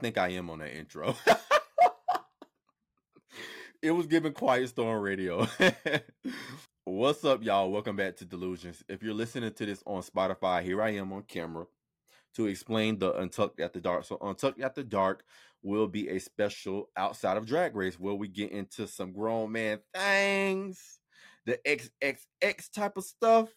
think I am on that intro? it was given Quiet Storm Radio. What's up, y'all? Welcome back to Delusions. If you're listening to this on Spotify, here I am on camera to explain the Untucked After Dark. So, Untucked After Dark will be a special outside of Drag Race where we get into some grown man things, the XXX type of stuff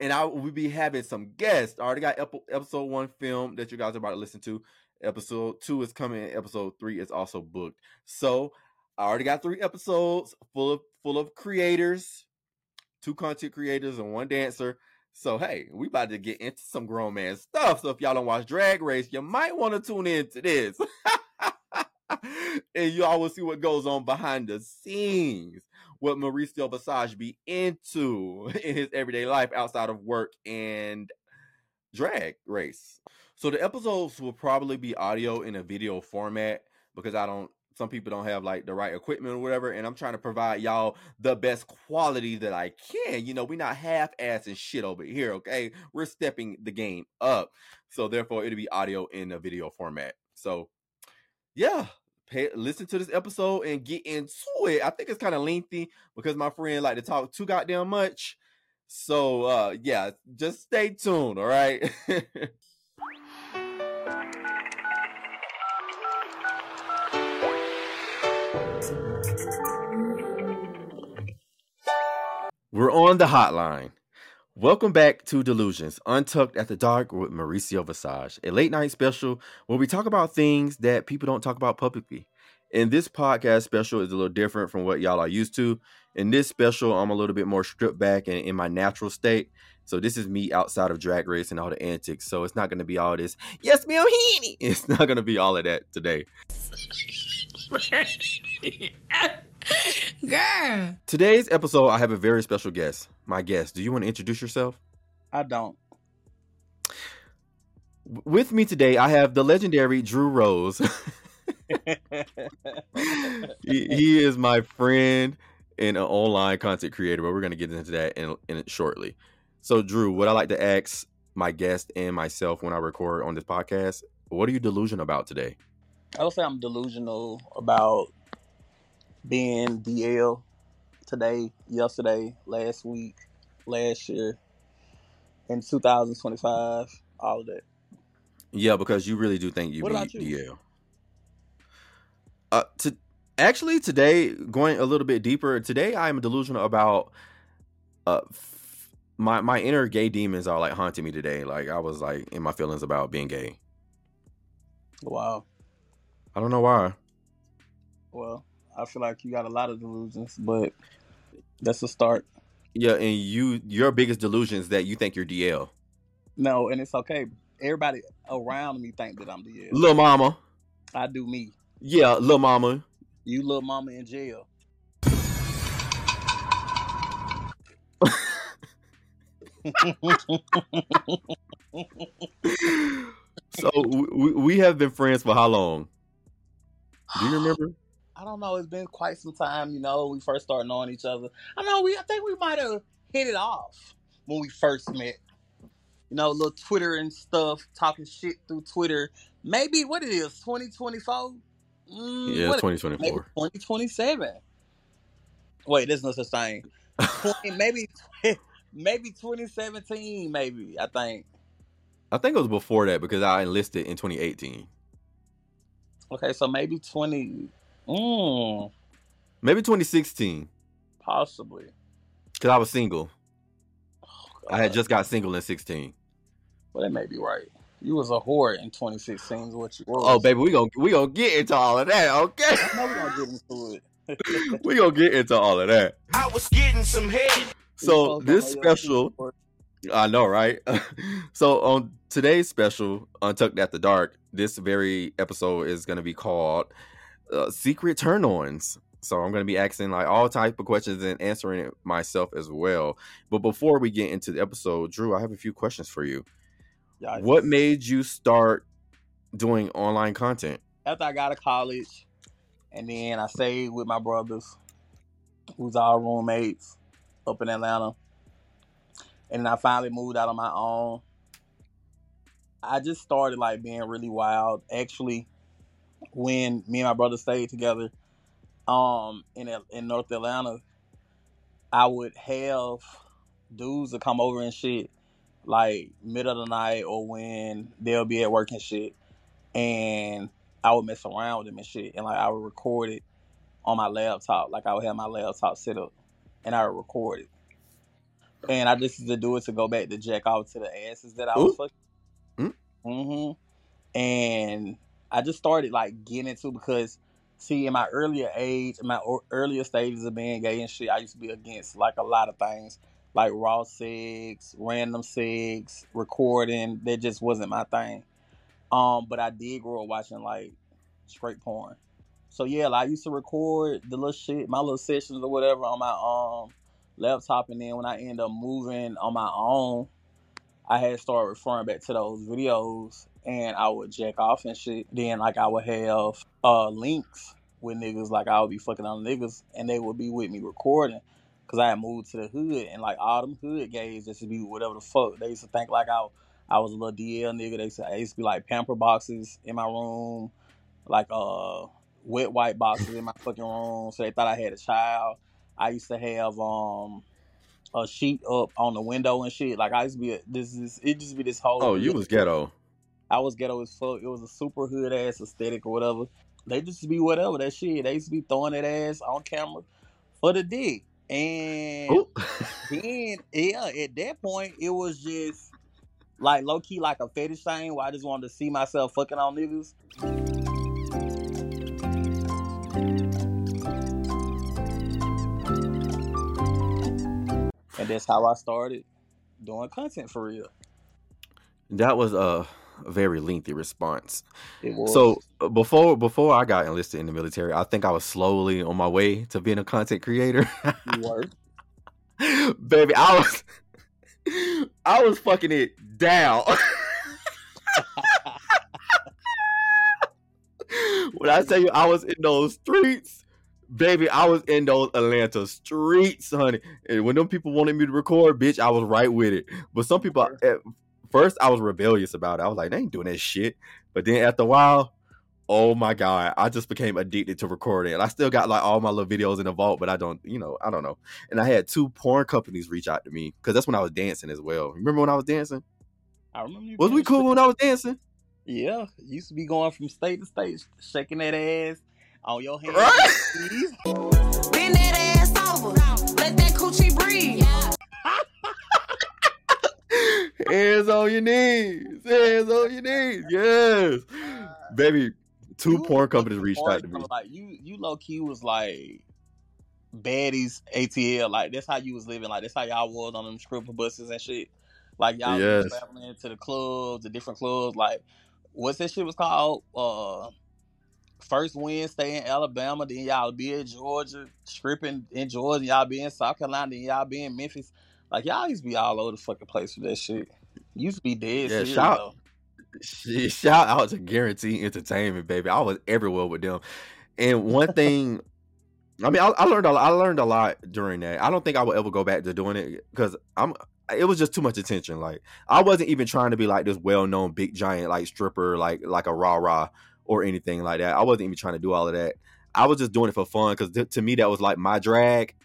and I will be having some guests. I already got episode one film that you guys are about to listen to. Episode two is coming. Episode three is also booked. So I already got three episodes full of full of creators, two content creators and one dancer. So hey, we about to get into some grown man stuff. So if y'all don't watch Drag Race, you might want to tune in to this. and y'all will see what goes on behind the scenes what Mauricio Visage be into in his everyday life outside of work and drag race. So the episodes will probably be audio in a video format because I don't some people don't have like the right equipment or whatever and i'm trying to provide y'all the best quality that i can. You know we're not half-assing shit over here okay? We're stepping the game up. So therefore it'll be audio in a video format. So yeah pay, listen to this episode and get into it. I think it's kind of lengthy because my friend like to talk too goddamn much. So uh yeah, just stay tuned, all right? We're on the hotline. Welcome back to Delusions, Untucked After Dark with Mauricio Visage, a late night special where we talk about things that people don't talk about publicly. And this podcast special is a little different from what y'all are used to. In this special, I'm a little bit more stripped back and in my natural state. So this is me outside of drag race and all the antics. So it's not going to be all this, yes, ma'am, Heaney. It's not going to be all of that today. Girl. Today's episode, I have a very special guest. My guest, do you want to introduce yourself? I don't. With me today, I have the legendary Drew Rose. he, he is my friend and an online content creator, but we're going to get into that in, in shortly. So, Drew, what I like to ask my guest and myself when I record on this podcast, what are you delusional about today? I would say I'm delusional about being DL today, yesterday, last week, last year, in 2025, all of that. Yeah, because you really do think you What be about you? DL. Uh, to actually today, going a little bit deeper, today I am delusional about uh f- my my inner gay demons are like haunting me today. Like I was like in my feelings about being gay. Wow. I don't know why. Well, I feel like you got a lot of delusions, but that's a start. Yeah, and you your biggest delusion is that you think you're DL. No, and it's okay. Everybody around me think that I'm DL. Little mama. I do me. Yeah, little mama. You little mama in jail. So we, we have been friends for how long? Do you remember? I don't know. It's been quite some time. You know, we first started knowing each other. I know we. I think we might have hit it off when we first met. You know, little Twitter and stuff, talking shit through Twitter. Maybe what it is, twenty twenty four. Mm, Yeah, what- maybe 2024. twenty twenty seven. Wait, there's no such thing. 20, maybe maybe twenty seventeen. Maybe I think. I think it was before that because I enlisted in 2018. Okay, so maybe twenty. Mm, Maybe 2016 possibly. because I was single. Oh, I had just got single in 16. Well, that may be right. You was a whore in 2016 is what you was. Oh, baby, we gonna we gonna get into all of that, okay? I know we're gonna get into it. we gonna get into all of that. I was getting some head. So this special, I know, right? so on today's special, Untucked After Dark, this very episode is going to be called uh, Secret Turn-Ons. So I'm going to be asking like all type of questions and answering it myself as well. But before we get into the episode, Drew, I have a few questions for you. Yeah, What made you start doing online content? after I got to college, and then I stayed with my brothers, who's all roommates up in Atlanta, and then I finally moved out on my own. I just started like being really wild. Actually, when me and my brother stayed together, um, in in North Atlanta, I would have dudes to come over and shit, like middle of the night or when they'll be at work and shit, and I would mess around with them and shit, and like I would record it on my laptop. Like I would have my laptop set up, and I would record it. And I just used to do it to go back to jack off to the asses that I was Ooh. fucking. Mm. hmm And I just started like getting into because, see, in my earlier age, in my or- earlier stages of being gay and shit, I used to be against like a lot of things, like raw sex, random sex, recording. That just wasn't my thing. Um, but I did grow up watching like straight porn. So yeah, like, I used to record the little shit, my little sessions or whatever on my um laptop, and then when I end up moving on my own, I had started referring back to those videos, and I would jack off and shit. Then like I would have uh links with niggas, like I would be fucking on niggas, and they would be with me recording. Cause I had moved to the hood, and like all them hood gays just to be whatever the fuck. They used to think like I I was a little DL nigga. They used to, I used to be like pamper boxes in my room, like uh wet white boxes in my fucking room. So they thought I had a child. I used to have um a sheet up on the window and shit. Like I used to be a, this is it just be this whole. Oh, you was ghetto. I was ghetto as fuck. It was a super hood ass aesthetic or whatever. They just be whatever that shit. They used to be throwing that ass on camera for the dick. And then yeah, at that point it was just like low key like a fetish thing where I just wanted to see myself fucking on niggas. And that's how I started doing content for real. that was a very lengthy response. So uh, before before I got enlisted in the military, I think I was slowly on my way to being a content creator. you were. Baby, I was I was fucking it down. when I tell you I was in those streets, baby, I was in those Atlanta streets, honey. And when them people wanted me to record, bitch, I was right with it. But some people at first I was rebellious about it. I was like, they ain't doing that shit. But then after a while, oh my god, I just became addicted to recording. And I still got like all my little videos in the vault, but I don't, you know, I don't know. And I had two porn companies reach out to me because that's when I was dancing as well. Remember when I was dancing? I remember you. Was we cool when I was dancing? Yeah, used to be going from state to state, shaking that ass on your hands. Right. Bend that ass over. Hands on your knees. Hands on your knees. Yes. Baby, two You porn companies reached hard, out to me. Like you, you low key was like baddies ATL. Like that's how you was living. Like that's how y'all was on them stripper buses and shit. Like y'all Yes. was traveling to the clubs, the different clubs. Like what's that shit was called? Uh, first Wednesday in Alabama, then y'all be in Georgia, stripping in Georgia, y'all be in South Carolina, then y'all be in Memphis. Like y'all used to be all over the fucking place with that shit. Used to be dead Yeah, shout- though. Shit, Shout out to Guarantee Entertainment, baby. I was everywhere with them. And one thing, I mean, I, I learned a lot. I learned a lot during that. I don't think I will ever go back to doing it because I'm. It was just too much attention. Like I wasn't even trying to be like this well-known big giant like stripper, like like a rah rah or anything like that. I wasn't even trying to do all of that. I was just doing it for fun because th- to me that was like my drag.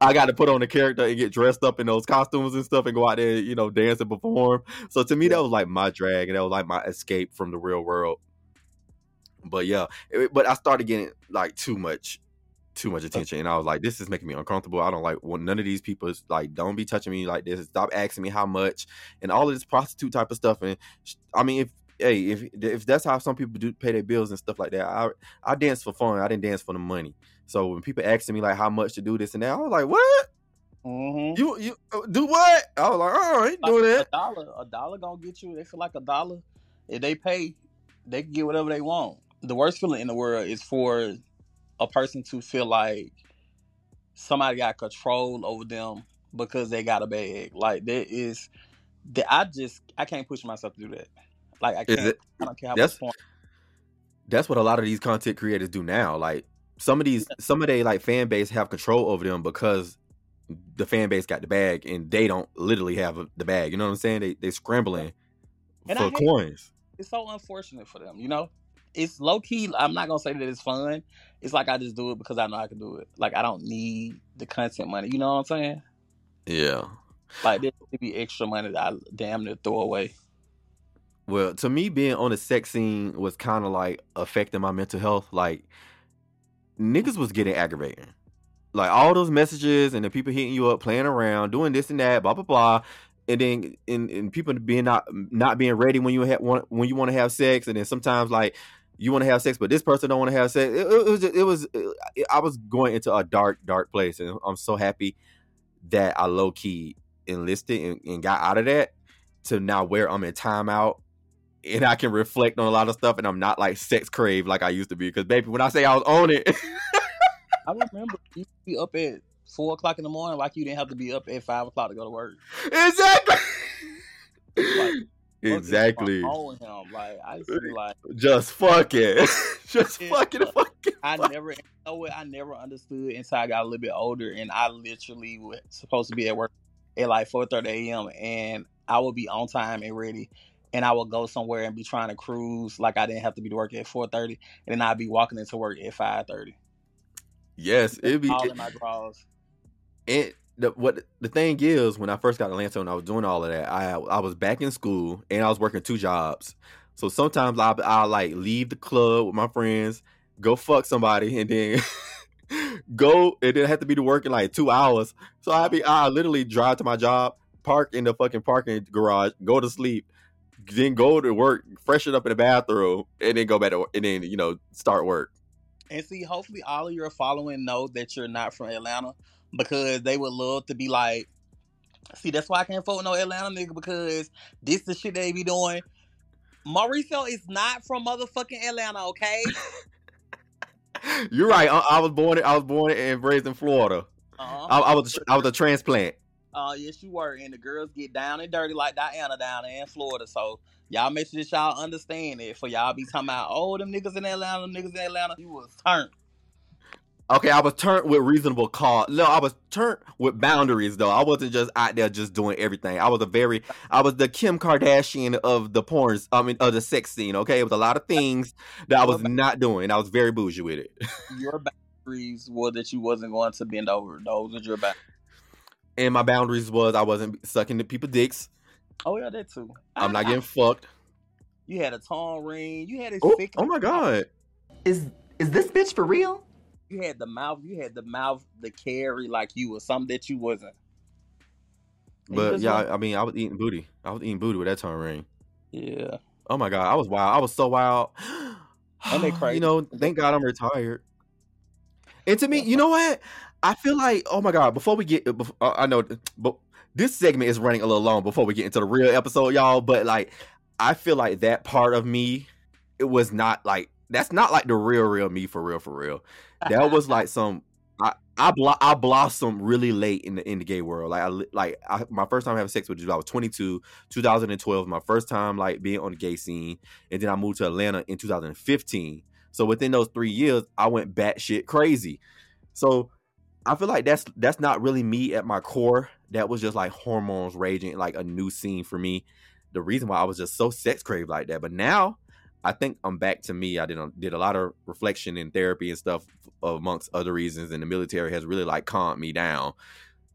I got to put on a character and get dressed up in those costumes and stuff and go out there, you know, dance and perform. So to me, that was like my drag and that was like my escape from the real world. But yeah, it- but I started getting like too much, too much uh attention, and I was like, this is making me uncomfortable. I don't like well, none of these people. Is, like, don't be touching me like this. Stop asking me how much and all of this prostitute type of stuff. And sh- I mean, if hey, if if that's how some people do pay their bills and stuff like that, I I dance for fun. I didn't dance for the money. So when people asking me like how much to do this and that, I was like, what? Mm-hmm. You you uh, do what? I was like, oh, I ain't doing a dollar, a dollar gonna get you. They feel like a dollar. If they pay, they can get whatever they want. The worst feeling in the world is for a person to feel like somebody got control over them because they got a bag. Like that is that I just I can't push myself to do that. Like I Is can't. it? I don't care how That's- much point. That's what a lot of these content creators do now. Like some of these, some of they like fan base have control over them because the fan base got the bag and they don't literally have the bag. You know what I'm saying? They they scrambling And for coins. It's so unfortunate for them. You know, it's low key. I'm not gonna say that it's fun. It's like I just do it because I know I can do it. Like I don't need the content money. You know what I'm saying? Yeah. Like there could be extra money that I damn near throw away. Well, to me, being on the sex scene was kind of like affecting my mental health. Like, niggas was getting aggravating. Like all those messages and the people hitting you up, playing around, doing this and that, blah blah blah, and then and, and people being not not being ready when you have when you want to have sex, and then sometimes like you want to have sex, but this person don't want to have sex. It, it was just, it was it, I was going into a dark dark place, and I'm so happy that I low key enlisted and, and got out of that to now where I'm in timeout and I can reflect on a lot of stuff and I'm not like sex crave like I used to be. Because baby, when I say I was on it, I remember you used to be up at four o'clock in the morning, like you didn't have to be up at five o'clock to go to work. exactly, Like, exactly. Him, like I used to be like, Just fuck it, just Yeah. fuck it, fuck it. I fuck never, you know what? I never understood until I got a little bit older, and I literally was supposed to be at work at like four thirty a.m. and I would be on time and ready. And I would go somewhere and be trying to cruise like I didn't have to be to work at four thirty, and then I'd be walking into work at five thirty. Yes, it'd be. All in my drawers. And the what the thing is, when I first got to Atlanta and I was doing all of that, I I was back in school and I was working two jobs. So sometimes I I like leave the club with my friends, go fuck somebody, and then go. It didn't have to be to work in like two hours. So I be I literally drive to my job, park in the fucking parking garage, go to sleep, then go to work, freshen up in the bathroom, and then go back to work, and then you know start work. And see, hopefully, all of your following know that you're not from Atlanta because they would love to be like, see, that's why I can't vote no Atlanta nigga because this is the shit they be doing. Mauricio is not from motherfucking Atlanta, okay? You're right. I, I was born. I was born and raised in Florida. Uh-huh. I, I was I was a transplant. Uh, yes, you were. And the girls get down and dirty like Diana down there in Florida. So y'all make sure that y'all understand it. For y'all be talking about, oh, them niggas in Atlanta, them niggas in Atlanta. You was turned. Okay, I was turned with reasonable cause. No, I was turned with boundaries though. I wasn't just out there just doing everything. I was a very I was the Kim Kardashian of the porns, I mean of the sex scene, okay? It was a lot of things that I was not doing. I was very bougie with it. Your boundaries were that you wasn't going to bend over. Those are your boundaries. And my boundaries was I wasn't sucking the people dicks. Oh yeah, that too. I'm not getting fucked. You had a tongue ring. You had a Oh, thick. oh my god. Is is this bitch for real? You had the mouth. You had the mouth to carry like you was something that you wasn't. And you But just yeah, want- I mean I was eating booty. I was eating booty with that tongue ring. yeah. Oh my god, I was wild. I was so wild. And they You know, thank God I'm retired. And to me, you know what? I feel like, oh my god, before we get, bef- uh, I know, but this segment is running a little long before we get into the real episode, y'all. But like, I feel like that part of me, it was not like that's not like the real, real me for real, for real. That was like some. I I, blo- I blossomed really late in the in the gay world. Like I like I, my first time having sex with you, I was 22, 2012. My first time like being on the gay scene, and then I moved to Atlanta in 2015. So within those three years, I went batshit crazy. So I feel like that's that's not really me at my core. That was just like hormones raging, like a new scene for me. The reason why I was just so sex craved like that. But now I think I'm back to me. I did a, did a lot of reflection and therapy and stuff amongst other reasons, and the military has really like calmed me down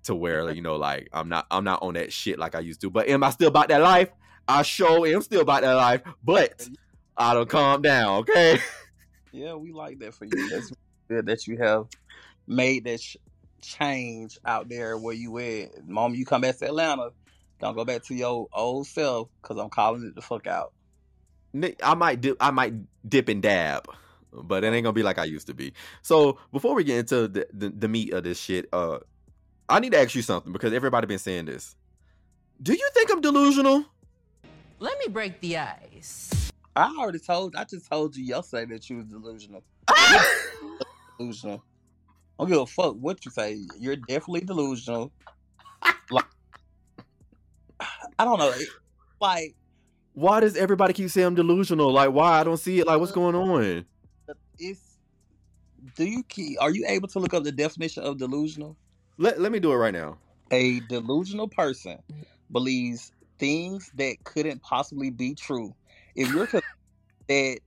to where you know like I'm not I'm not on that shit like I used to. But am I still about that life? I sure am still about that life, but I don't calm down. Okay. Yeah, we like that for you. That's good that you have made that sh- change out there where you at. Mom, you come back to Atlanta, don't go back to your old self because I'm calling it the fuck out. I might dip, I might dip and dab, but it ain't gonna be like I used to be. So before we get into the, the, the meat of this shit, uh, I need to ask you something because everybody been saying this. Do you think I'm delusional? Let me break the ice. I already told. I just told you yesterday that you was delusional. delusional. I don't give a fuck what you say. You're definitely delusional. like, I don't know. Like Why does everybody keep saying I'm delusional? Like, why? I don't see it. Like, what's going on? it's. Do you keep? Are you able to look up the definition of delusional? Let, let me do it right now. A delusional person believes things that couldn't possibly be true. If you're that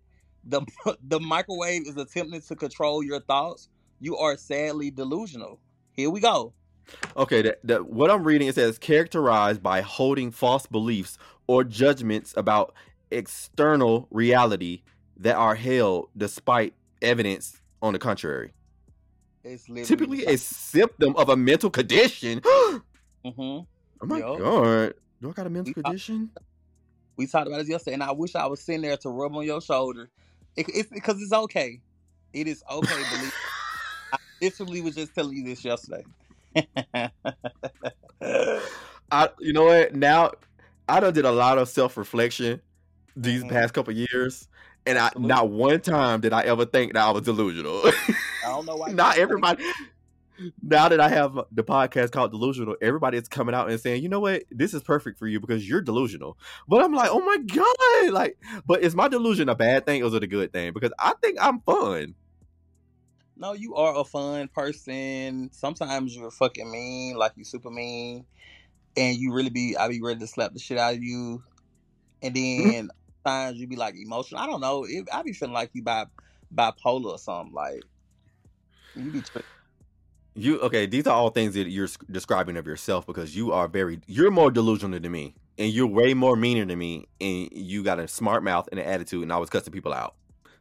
the the microwave is attempting to control your thoughts, you are sadly delusional. Here we go. Okay, that, that what I'm reading it says characterized by holding false beliefs or judgments about external reality that are held despite evidence on the contrary. It's Typically a symptom of a mental condition. oh hmm my god. Do I got a mental We- condition? We talked about this yesterday, and I wish I was sitting there to rub on your shoulder. It, it's because it's okay. It is okay. believe. I literally was just telling you this yesterday. I you know what? Now I done did a lot of self-reflection these Mhm. past couple years. And I Absolutely. not one time did I ever think that I was delusional. I don't know why. not everybody. Now that I have the podcast called Delusional, everybody is coming out and saying, "You know what? This is perfect for you because you're delusional." But I'm like, "Oh my god!" Like, but is my delusion a bad thing or is it a good thing? Because I think I'm fun. No, you are a fun person. Sometimes you're fucking mean, like you super mean, and you really be. I be ready to slap the shit out of you, and mm-hmm. then sometimes you be like emotional. I don't know. It, I be feeling like you bi bipolar or something. Like you be. Tri- You okay? These are all things that you're describing of yourself because you are very, you're more delusional than me, and you're way more meaner than me, and you got a smart mouth and an attitude, and I was cussing people out.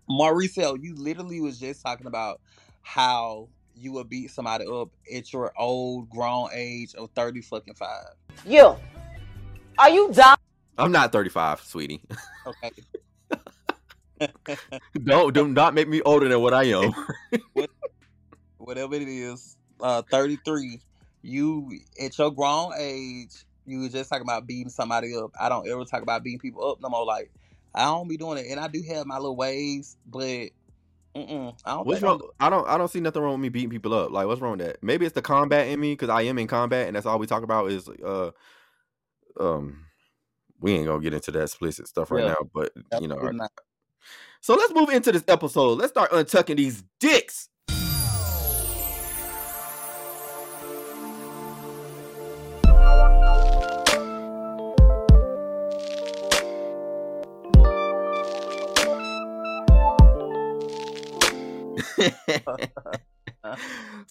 Mauricio, you literally was just talking about how you would beat somebody up at your old grown age of thirty fucking five. You. Are you dumb? I'm not 35, sweetie. Okay. don't do not make me older than what I am. whatever it is, uh, 33, you at your grown age, you was just talking about beating somebody up. I don't ever talk about beating people up no more. Like I don't be doing it, and I do have my little ways, but mm-mm, I don't. What's wrong? I don't. I don't see nothing wrong with me beating people up. Like, what's wrong with that? Maybe it's the combat in me because I am in combat, and that's all we talk about is uh, um, we ain't gonna get into that explicit stuff right Yeah. now. But you know, so let's move into this episode. Let's start untucking these dicks.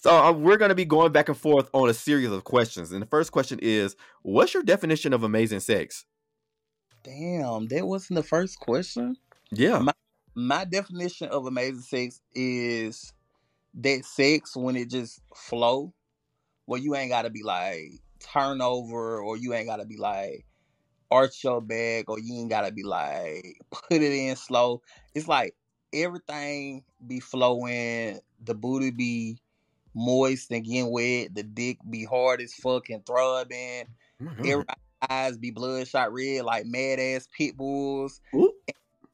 So uh, we're going to be going back and forth on a series of questions, and the first question is, "What's your definition of amazing sex?" Damn, that wasn't the first question. Yeah, My definition of amazing sex is that sex when it just flow, where you ain't gotta be like turnover, or you ain't gotta be like arch your back, or you ain't gotta be like put it in slow. It's like everything be flowing, the booty be moist and getting wet, the dick be hard as fucking throbbing, mm-hmm. God. everybody's eyes be bloodshot red like mad ass pit bulls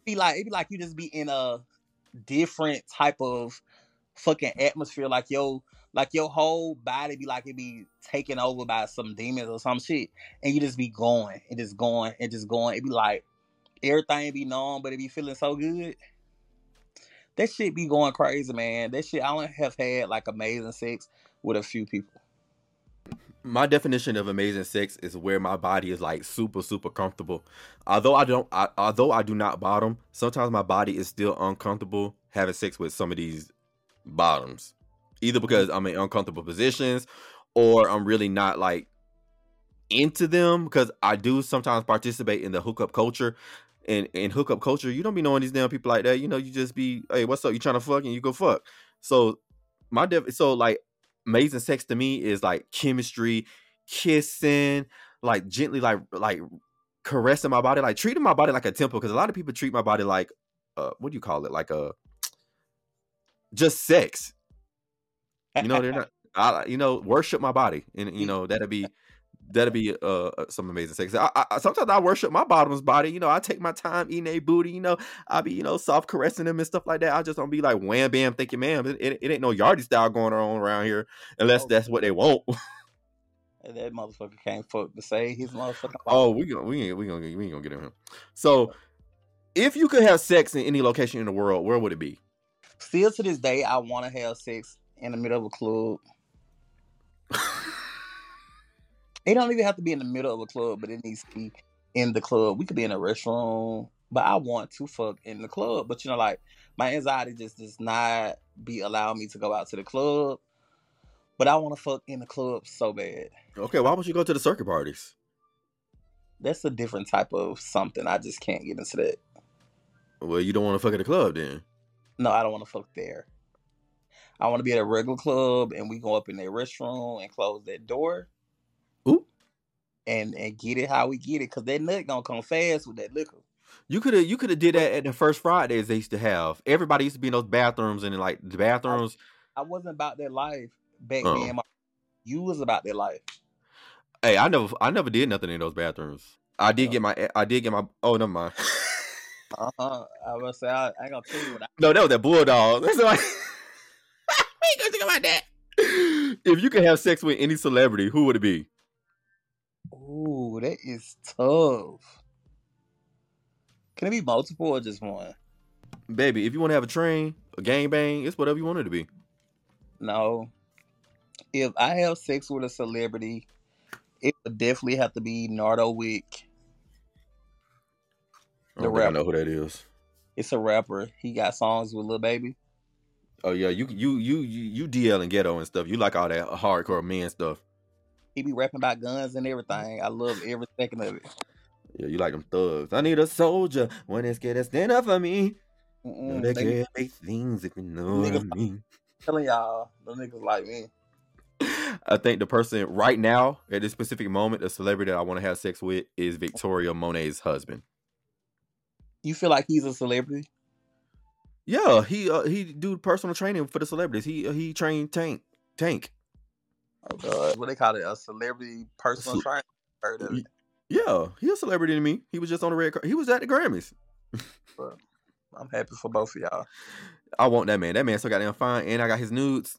be like it be like you just be in a different type of fucking atmosphere. Like yo, like your whole body be like it be taken over by some demons or some shit, and you just be going and just going and just going. It be like everything be known, but it be feeling so good. That shit be going crazy, man. That shit I only have had like amazing sex with a few people. my definition of amazing sex is where my body is like super super comfortable although i don't I, although i do not bottom sometimes my body is still uncomfortable having sex with some of these bottoms either because i'm in uncomfortable positions or i'm really not like into them because i do sometimes participate in the hookup culture and in hookup culture you don't be knowing these damn people like that you know you just be hey what's up you trying to fuck and you go fuck so my def so like amazing sex to me is like chemistry, kissing, like gently like like caressing my body, like treating my body like a temple. Because a lot of people treat my body like uh what do you call it? Like a just sex. You know, they're not I, you know, worship my body, and you know that'll be that'll be uh some amazing sex. I, I sometimes I worship my bottom's body. You know, I take my time eating a booty. You know, I be you know soft caressing them and stuff like that. I just don't be like wham bam, thank you, ma'am. It, it, ain't no yardie style going on around here unless Oh. that's what they want. And that motherfucker can't fuck to say his motherfucking. oh, we gonna we ain't we gonna we ain't gonna get him. So, if you could have sex in any location in the world, where would it be? Still to this day, I want to have sex in the middle of a club. It don't even have to be in the middle of a club, but it needs to be in the club. We could be in a restaurant, but I want to fuck in the club. But you know, like my anxiety just does not be allowing me to go out to the club. But I want to fuck in the club so bad. Okay, why would you go to the circuit parties? That's a different type of something. I just can't get into that. Well, you don't want to fuck at the club then. No, I don't want to fuck there. I want to be at a regular club and we go up in their restroom and close that door. Ooh. And and get it how we get it, cause that nut gonna come fast with that liquor. You could have you could have did that at the first Fridays they used to have. Everybody used to be in those bathrooms and like the bathrooms. I wasn't about that life back Oh. then. My, you was about that life. Hey, I never I never did nothing in those bathrooms. I did Oh. get my I did get my oh never mind. Uh huh. I was say I, I ain't gonna tell you what I. no, that was that bulldog. That's why. we ain't gonna think about that. If you could have sex with any celebrity, who would it be? Ooh, that is tough. Can it be multiple or just one? Baby, if you want to have a train, a gangbang, it's whatever you want it to be. No. If I have sex with a celebrity, it would definitely have to be Nardo Wick. I The don't think I know who that is. It's a rapper. He got songs with Lil Baby. Oh yeah, you you you you you DL and ghetto and stuff. You like all that hardcore man stuff. He be rapping about guns and everything. I love every second of it. Yeah, you like them thugs. I need a soldier when it's scared to stand up for me. Mm-mm, They make things if you know what I mean. telling y'all, the niggas like me. I think the person right now at this specific moment, the celebrity that I want to have sex with is Victoria Monet's husband. You feel like he's a celebrity? Yeah, he uh, he do personal training for the celebrities. He uh, he trained Tank Tank. Oh god, what they call it? A celebrity personal trainer. Heard of it. Yeah, he a celebrity to me. He was just on the red. Car- he was at the Grammys. I'm happy for both of y'all. I want that man. That man so goddamn fine, and I got his nudes.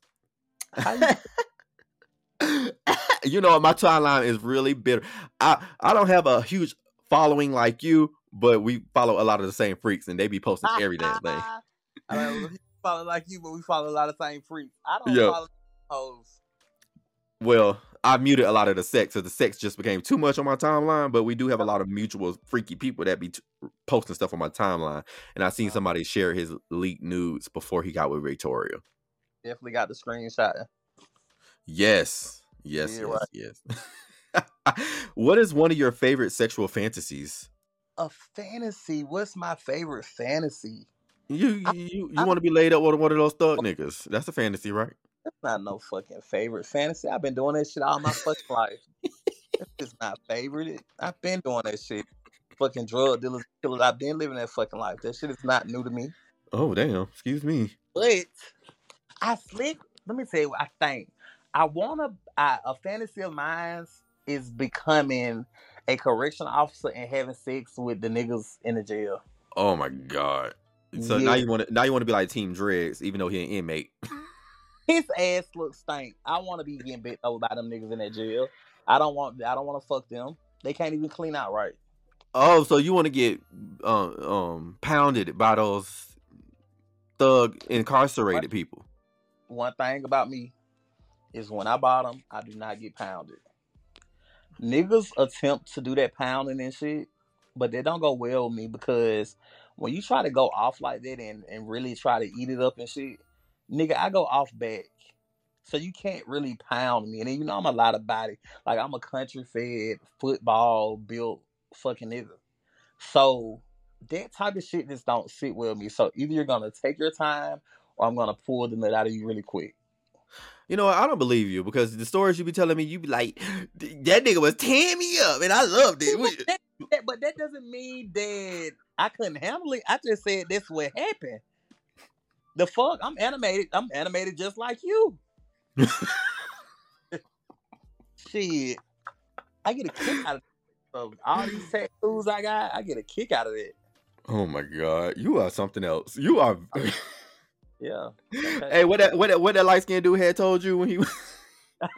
You- you know, my timeline is really bitter. I I don't have a huge following like you, but we follow a lot of the same freaks, and they be posting every damn thing. I mean, follow like you, but we follow a lot of same freaks. I don't Yeah. follow hoes. Well, I muted a lot of the sex, so the sex just became too much on my timeline. But we do have a lot of mutual freaky people that be t- posting stuff on my timeline, and I seen uh-huh. somebody share his leaked nudes before he got with Victoria. Definitely got the screenshot. Yes, yes, Yeah, yes, yes. what is one of your favorite sexual fantasies? A fantasy. What's my favorite fantasy? You you you, want to be laid up with one of those thug niggas? That's a fantasy, right? That's not no fucking favorite fantasy. I've been doing that shit all my fucking life. It's not favorite. I've been doing that shit. Fucking drug dealers, killers. I've been living that fucking life. That shit is not new to me. Oh damn! Excuse me. But I sleep. Let me tell you what I think. I want to. I, a fantasy of mine is becoming a correction officer and having sex with the niggas in the jail. Oh my god. So now you want to now you want to be like Team Dregs, even though he an inmate. His ass looks stank. I want to be getting bit over by them niggas in that jail. I don't want. I don't want to fuck them. They can't even clean out right. Oh, so you want to get um, um pounded by those thug incarcerated people? One thing about me is when I bottom, I do not get pounded. Niggas attempt to do that pounding and shit, but they don't go well with me because when you try to go off like that and, and really try to eat it up and shit, nigga, I go off back. So you can't really pound me. And you know I'm a lot of body. Like I'm a country fed, football built fucking nigga. So that type of shit just don't sit well with me. So either you're gonna take your time or I'm gonna pull the nut out of you really quick. You know. I don't believe you because the stories you be telling me, you be like, that nigga was tearing me up, and I loved it. But that, that- but that doesn't mean that I couldn't handle it. I just said that's what happened. The fuck? I'm animated. I'm animated just like you. shit, I get a kick out of so all these tattoos I got. I get a kick out of it. Oh my god, you are something else. You are. Yeah. hey, what that what that what that light skinned dude had told you when he was.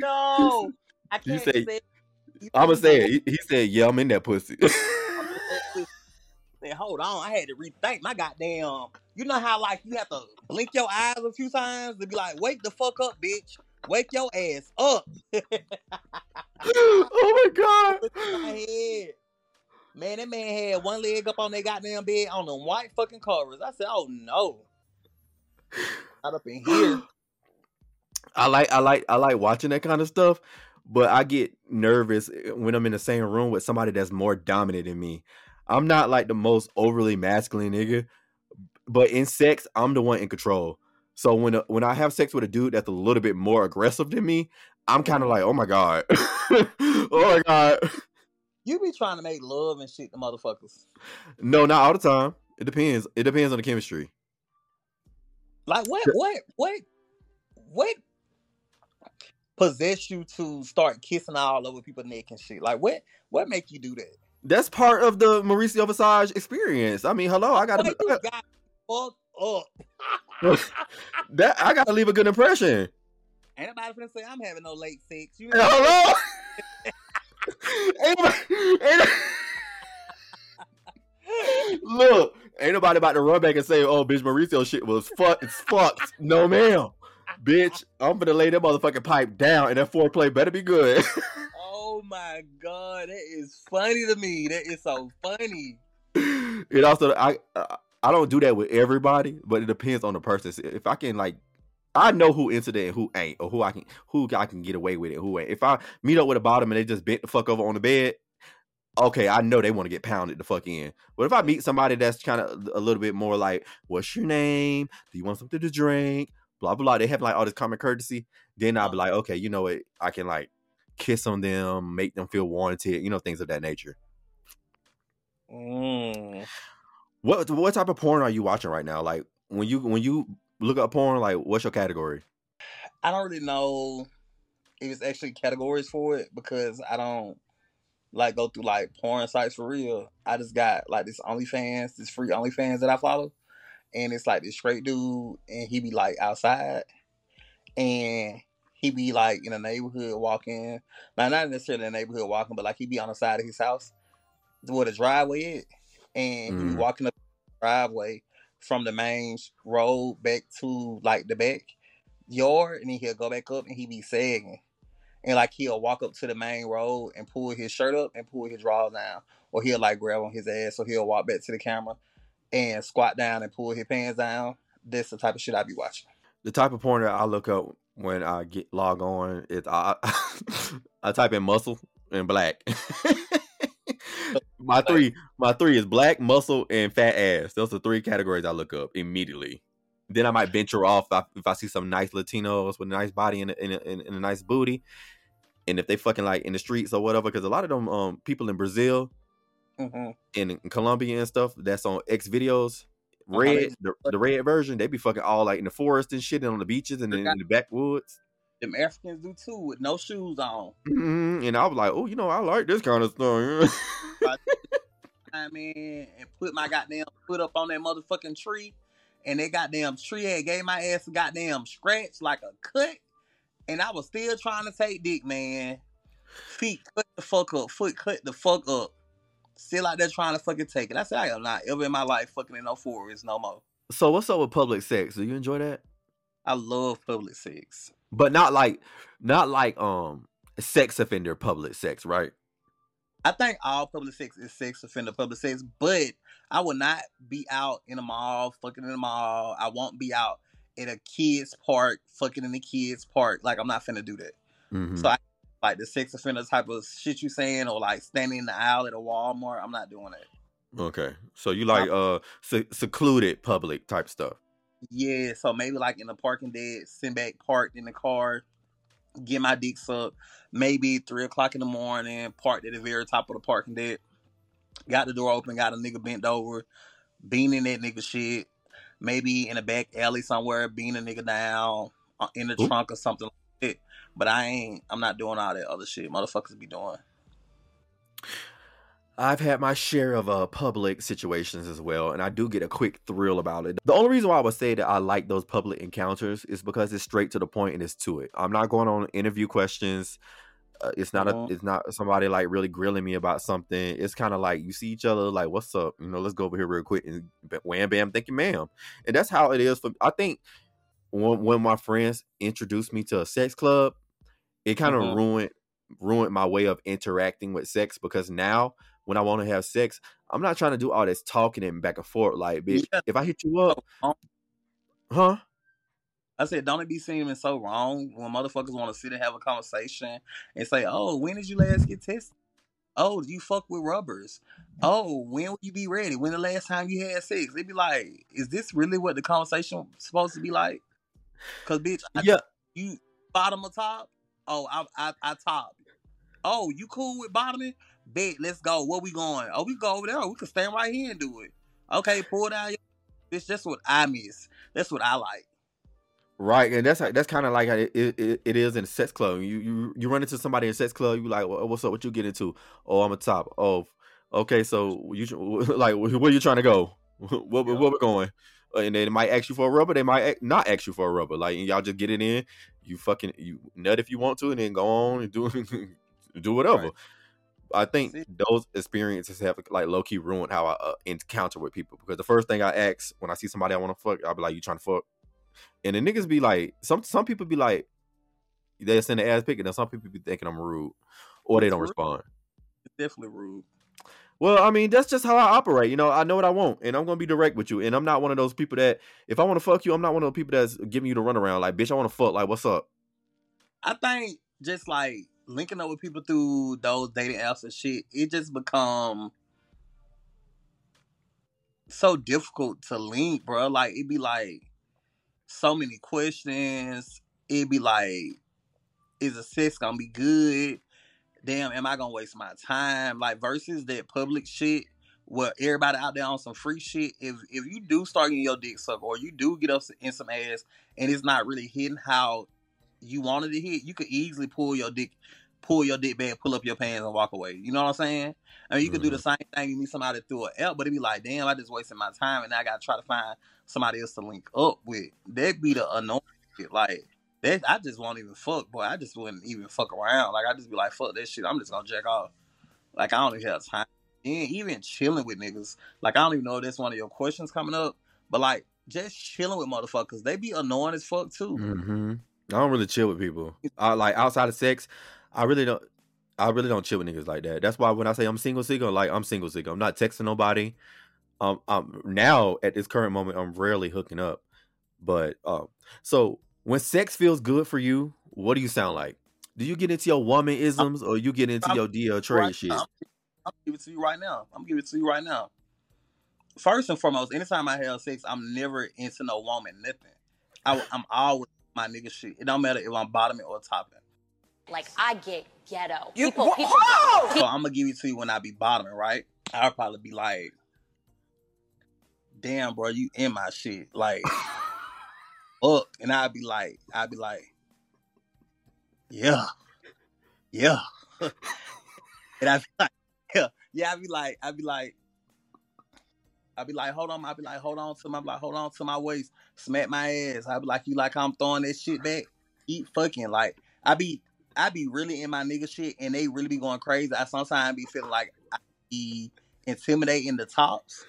no, I You can't say- say. you I'ma say it. He, he said, "Yeah, I'm in that pussy." Say, hold on, I had to rethink my goddamn. You know how like you have to blink your eyes a few times to be like, wake the fuck up, bitch. Wake your ass up. oh my god. my head. Man, that man had one leg up on that goddamn bed on them white fucking covers. I said, oh no. Not up in here. I like I like I like watching that kind of stuff, but I get nervous eh, when I'm in the same room with somebody that's more dominant than me. I'm not like the most overly masculine nigga, but in sex, I'm the one in control. So when when I have sex with a dude that's a little bit more aggressive than me, I'm kind of like, oh my god, oh my god. You be trying to make love and shit to motherfuckers. No, not all the time. It depends. It depends on the chemistry. Like what what what what possess you to start kissing all over people's neck and shit? Like what what make you do that? That's part of the Mauricio Visage experience. I mean, hello, I gotta Boy, you got fucked up. that I gotta leave a good impression. Ain't nobody finna say I'm having no late sex. You know? Hello. ain't nobody, ain't, look, ain't nobody about to run back and say, "Oh, bitch, Mauricio shit was fuck, it's fucked." No, ma'am, bitch. I'm gonna lay that motherfucking pipe down, and that foreplay better be good. Oh my god, that is funny to me. That is so funny. it also, I, I, don't do that with everybody, but it depends on the person. If I can like. I know who that and who ain't, or who I can who I can get away with it, who ain't. If I meet up with a bottom and they just bent the fuck over on the bed, okay, I know they want to get pounded the fuck in. But if I meet somebody that's kind of a little bit more like, "What's your name? Do you want something to drink?" Blah blah. blah. They have like all this common courtesy. Then I'll be like, okay, you know what? I can like kiss on them, make them feel wanted, you know, things of that nature. Mm. What what type of porn are you watching right now? Like when you when you look up porn, like what's your category? I don't really know if it's actually categories for it because I don't like go through like porn sites for real. I just got like this OnlyFans, this free OnlyFans that I follow, and it's like this straight dude, and he be like outside, and he be like in the neighborhood walking. Now not necessarily in the neighborhood walking, but like he be on the side of his house where the driveway is, and he be Mhm. walking up the driveway from the main road back to like the back yard, and then he'll go back up and he be sagging. And like he'll walk up to the main road and pull his shirt up and pull his drawers down, or he'll like grab on his ass, so he'll walk back to the camera and squat down and pull his pants down. That's the type of shit I be watching. The type of porn that I look up when I get log on is I I type in muscle and black. my three my three is black, muscle, and fat ass. Those are three categories I look up immediately. Then I might venture off if I, if I see some nice Latinos with a nice body and a, and a, and a nice booty, and if they fucking like in the streets or whatever. Because a lot of them um people in Brazil hmm and in Colombia and stuff that's on X videos. Red, the, the red version, they be fucking all like in the forest and shit, and on the beaches and in, in the backwoods. Them Africans do too with no shoes on. Mhm, And I was like, oh, you know, I like this kind of stuff. I mean, and put my goddamn foot up on that motherfucking tree, and that goddamn tree had gave my ass a goddamn scratch like a cut, and I was still trying to take dick, man. Feet cut the fuck up, foot cut the fuck up. Still out there trying to fucking take it. I said I am not ever in my life fucking in no forest no more. so what's up with public sex? Do you enjoy that? I love public sex. But not like, not like um sex offender public sex, right? I think all public sex is sex offender public sex, but I will not be out in a mall fucking in the mall. I won't be out in a kids park fucking in the kids park. Like I'm not finna do that. Mhm. So I like the sex offender type of shit you saying, or like standing in the aisle at a Walmart. I'm not doing that. Okay, so you like uh se- secluded public type stuff. Yeah, so maybe like in the parking dead, sit back parked in the car, get my dick sucked. Maybe three o'clock in the morning, parked at the very top of the parking deck. Got the door open, got a nigga bent over, being in that nigga shit. maybe in a back alley somewhere, being a nigga down uh, in the Oop. trunk or something like that. But I ain't. I'm not doing all that other shit. Motherfuckers be doing. I've had my share of uh public situations as well, and I do get a quick thrill about it. The only reason why I would say that I like those public encounters is because it's straight to the point and it's to it. I'm not going on interview questions. Uh, it's not a it's not somebody like really grilling me about something. It's kind of like you see each other like, "What's up?" You know, let's go over here real quick and wham bam, thank you, ma'am. And that's how it is for. I think when when my friends introduced me to a sex club, it kind of Mhm. ruined ruined my way of interacting with sex because now when I want to have sex, I'm not trying to do all this talking and back and forth. Like, bitch, Yeah. if I hit you up, huh? I said, don't it be seeming so wrong when motherfuckers want to sit and have a conversation and say, "Oh, when did you last get tested? Oh, you fuck with rubbers? Oh, when will you be ready? When the last time you had sex?" They'd be like, "Is this really what the conversation supposed to be like?" Cause bitch, I, Yeah, you bottom or top? Oh, I I, I top. Oh, you cool with bottoming? Bet, let's go. Where we going? Oh, we go over there. We can stand right here and do it. Okay, pull down your bitch. That's what I miss. That's what I like. right. And that's that's kind of like how it, it, it is in a sex club. You you you run into somebody in a sex club. You like, "Wha- what's up? What you get into? Oh, I'm a top. Oh, okay. So you like where you trying to go? What Yeah. where we going? And they might ask you for a rubber. They might not ask you for a rubber. Like y'all just get it in. You fucking you nut if you want to, and then go on and do do whatever. Right. I think See? those experiences have like low key ruined how I uh, encounter with people because the first thing I ask when I see somebody I want to fuck, I'll be like, "You trying to fuck?" And the niggas be like, some some people be like, they send an ass pic, and then some people be thinking I'm rude, or they don't rude. respond. It's definitely rude. Well, I mean, that's just how I operate. You know, I know what I want, and I'm gonna be direct with you. And I'm not one of those people that, if I want to fuck you, I'm not one of those people that's giving you the runaround. Like, bitch, I want to fuck. Like, what's up? I think just like linking up with people through those dating apps and shit, it just become so difficult to link, bro. Like it'd be like so many questions. It'd be like, is the sex gonna be good? Damn, am I gonna waste my time? Like versus that public shit where everybody out there on some free shit. If if you do start getting your dick sucked or you do get up in some ass and it's not really hitting how you wanted to hit, you could easily pull your dick, pull your dick back, pull up your pants, and walk away. You know what I'm saying? I mean, you could do the mm-hmm. same thing. You meet somebody through an app, but it'd be like, damn, I just wasted my time, and now I gotta try to find somebody else to link up with. That'd be the annoying shit. Like that, I just won't even fuck, boy. I just wouldn't even fuck around. Like I just be like, fuck that shit. I'm just gonna jack off. Like I don't even have time. And even chilling with niggas. Like I don't even know if that's one of your questions coming up, but like just chilling with motherfuckers, they be annoying as fuck too. Mm-hmm. I don't really chill with people. I like outside of sex. I really don't. I really don't chill with niggas like that. That's why when I say I'm single, single, like I'm single, single. I'm not texting nobody. Um, um, now at this current moment, I'm rarely hooking up. But um, so when sex feels good for you, what do you sound like? Do you get into your woman isms or you get into I'm- your DL trade Right shit? now, I'm, I'm gonna give it to you right now. I'm gonna give it to you right now. First and foremost, anytime I have sex, I'm never into no woman, nothing. I, I'm always my nigga shit. It don't matter if I'm bottoming or topping. Like I get ghetto. You- people, wha- people, Whoa! So I'm gonna give it to you when I be bottoming, right? I'll probably be like, "Damn, bro, you in my shit." Like, fuck, and I'd be like, I'd be like, "Yeah, yeah," and I'd be like, "Yeah, yeah." I'd be like, I'd be like. I'd be like, hold on, I'd be like, hold on to my, like, hold on to my waist, smack my ass. I'd be like, you like I'm throwing that shit back, eat fucking like. I be, I be really in my nigga shit, and they really be going crazy. I sometimes be feeling like I be intimidating the tops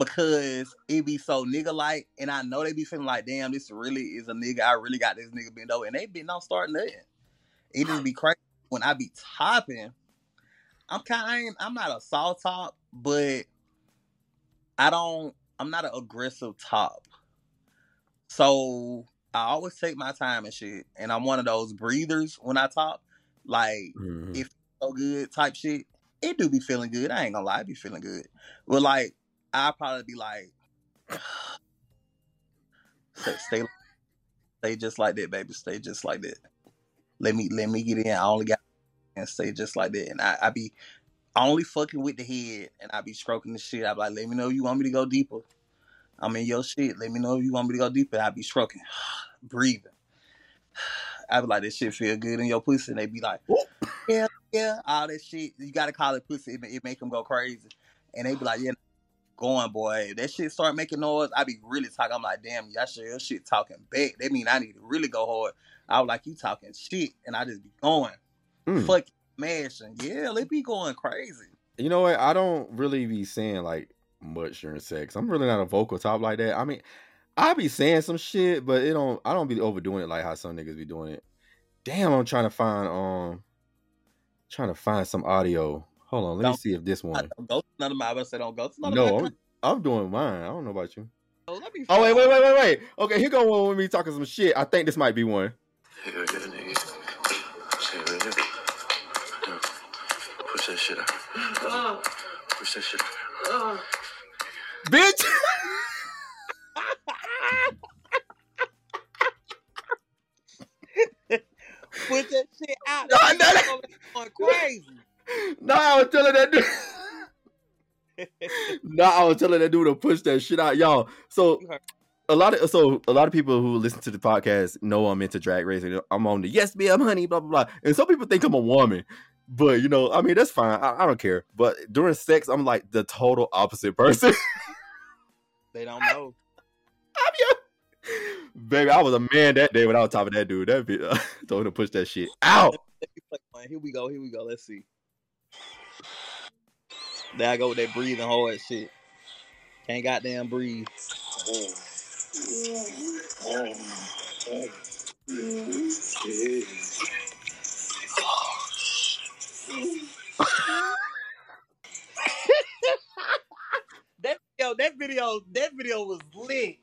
because it be so nigga like, and I know they be feeling like, damn, this really is a nigga. I really got this nigga bent over, and they been on start nothing. It just be crazy when I be topping. I'm kind, of, I'm not a soft top, but I don't. I'm not an aggressive top. So I always take my time and shit, and I'm one of those breathers when I top. Like Mhm. if so good type shit, it do be feeling good. I ain't gonna lie, it be feeling good. But like, I probably be like, stay, stay, stay just like that, baby. Stay just like that. Let me, let me get in. I only got and stay just like that. And I, I be only fucking with the head, and I be stroking the shit. I be like, let me know you want me to go deeper. I'm in your shit. Let me know if you want me to go deeper. I be stroking, breathing. I be like, this shit feel good in your pussy. And they be like, yeah, yeah, all that shit. You gotta call it pussy. It, it make them go crazy. And they be like, yeah, going, boy. If that shit start making noise, I be really talking. I'm like, damn, y'all sure your shit talking back. That mean I need to really go hard. I was like, you talking shit. And I just be going, Mm. fucking mashing. Yeah, they be going crazy. You know what? I don't really be saying like much during sex. I'm really not a vocal top like that. I mean, I be saying some shit, but it don't. I don't be overdoing it like how some niggas be doing it. Damn, I'm trying to find um, trying to find some audio. Hold on, let me Don't- see if this I one. don't go to none of my. I say don't go to none of No, my. I'm, I'm doing mine. I don't know about you. Oh, let me Oh wait, wait, wait, wait, wait. Okay, here go one with me talking some shit. I think this might be one. Hey, yo, get a nigga. Say, right here. Yeah. Push that shit out. Push that shit out. Bitch. Put that shit out. No, That no, shit no. going crazy. Nah, I was telling that dude. nah, I was telling that dude to push that shit out, y'all. So a lot of so a lot of people who listen to the podcast know I'm into drag racing. I'm on the yes, be I'm honey, blah blah blah. And some people think I'm a woman. But you know, I mean that's fine. I, I don't care. But during sex, I'm like the total opposite person. They don't know. I'm your- Baby, I was a man that day when I was talking to that dude. That bitch told him to push that shit out. Let me play one. Here we go. Here we go. Let's see. There I go with that breathing hard shit. Can't goddamn breathe. That video, that video, that video was lit.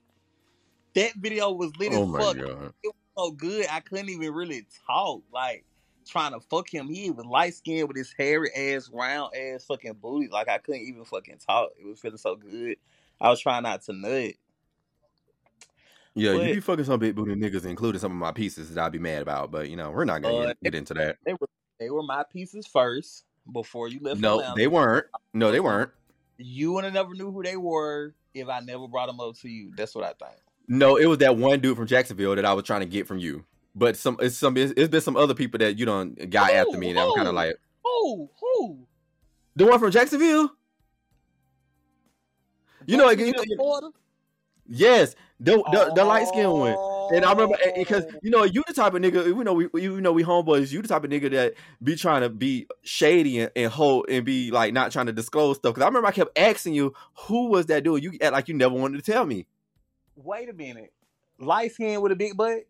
That video was lit Oh as my fuck. god. It was so good. I couldn't even really talk. Like trying to fuck him. He was light skinned with his hairy ass, round ass fucking booty. Like I couldn't even fucking talk. It was feeling so good. I was trying not to nut. Yeah, you be fucking some big booty niggas, including some of my pieces that I'd be mad about. But you know, we're not gonna Uh, get, get into that. They were they were my pieces first before you left. No, they weren't. No, they weren't. You would have never knew who they were if I never brought them up to you. That's what I think. No, it was that one dude from Jacksonville that I was trying to get from you. But some, it's some, it's, it's been some other people that you don't got after me, and I'm kind of like Who? Who? the one from Jacksonville. You know, you know, yes, the the, the light skin one. And I remember eh, because Oh. you know you the type of nigga you know we you know we homeboys you the type of nigga that be trying to be shady and, and hold and be like not trying to disclose stuff. Because I remember I kept asking you who was that dude. You act like you never wanted to tell me. Wait a minute. Light skin with a big butt?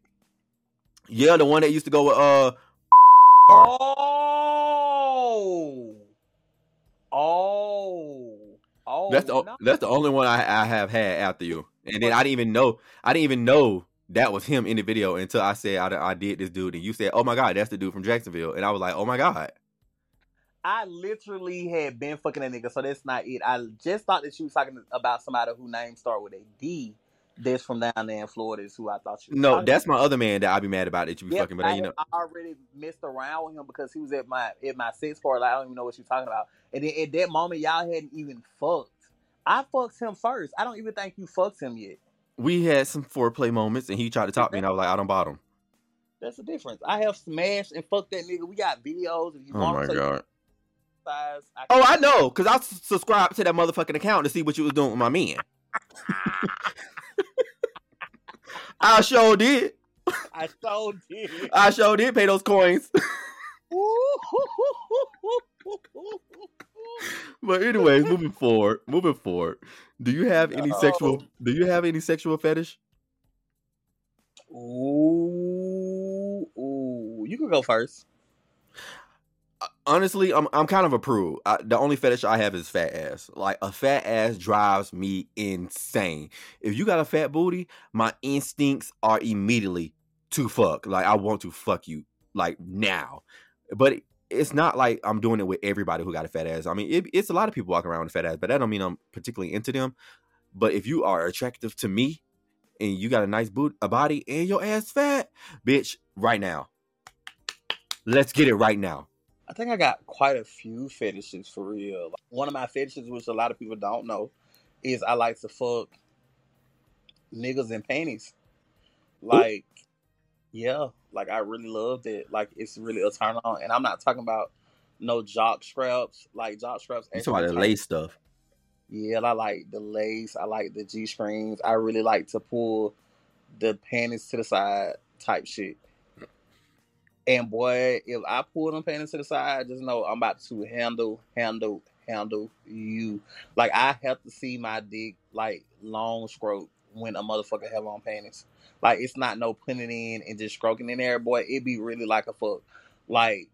Yeah, the one that used to go with uh Oh. Oh. Oh. that's the no. that's the only one I, I have had after you. And then I didn't even know I didn't even know that was him in the video until I said I, I did this dude and you said oh my god that's the dude from Jacksonville and I was like oh my god I literally had been fucking that nigga, so that's not it. I just thought that you was talking about somebody whose name start with a D. That's from down there in Florida. Is who I thought you. no that's my other man that I be mad about that you be Yeah, fucking but I, you know I already messed around with him because he was at my at my sex party. Like, I don't even know what you're talking about. And then at that moment, y'all hadn't even fucked. I fucked him first. I don't even think you fucked him yet. we had some foreplay moments and he tried to talk me and I was like I don't bottom. That's the difference. I have smashed and fucked that nigga. We got videos. If you Oh want my to god. size, I Oh, I know, cause I subscribed to that motherfucking account to see what you was doing with my man. I sure did. I so did. I sure did pay those coins. but anyways, moving forward, moving forward. Do you have any sexual? Do you have any sexual fetish? Ooh, ooh. You can go first. Honestly, I'm I'm kind of a prude. I, the only fetish I have is fat ass. Like a fat ass drives me insane. If you got a fat booty, my instincts are immediately to fuck. Like I want to fuck you like now. But it- it's not like I'm doing it with everybody who got a fat ass. I mean, it, it's a lot of people walking around with fat ass, but that don't mean I'm particularly into them. But if you are attractive to me and you got a nice boot, a body, and your ass fat, bitch, right now. Let's get it right now. I think I got quite a few fetishes for real. One of my fetishes, which a lot of people don't know, is I like to fuck niggas in panties. Like, yeah, like I really loved it. Like it's really a turn on, and I'm not talking about no jock scraps. Like jock scraps. You talking about the lace stuff? Yeah, I like the lace. I like the G strings. I really like to pull the panties to the side type shit. And boy, if I pull them panties to the side, just know I'm about to handle, handle, handle you. Like I have to see my dick like long stroke when a motherfucker have on panties. Like it's not no putting in and just stroking in there, boy. It be really like a fuck. Like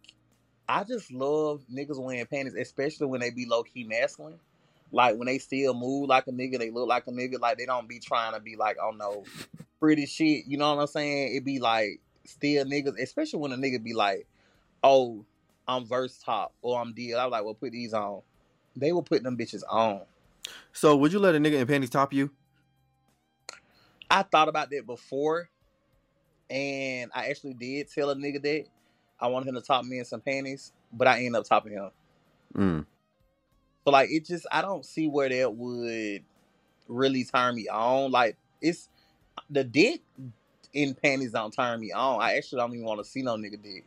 I just love niggas wearing panties, especially when they be low key masculine. Like when they still move like a nigga, they look like a nigga. Like they don't be trying to be like, oh no, pretty shit. You know what I'm saying? It be like still niggas, especially when a nigga be like, oh, I'm verse top or I'm deal. I was like, well, put these on. They will put them bitches on. So would you let a nigga in panties top you? I thought about that before, and I actually did tell a nigga that I wanted him to top me in some panties, but I ended up topping him. Mm. So like, it just I don't see where that would really turn me on. Like it's the dick in panties don't turn me on. I actually don't even want to see no nigga dick.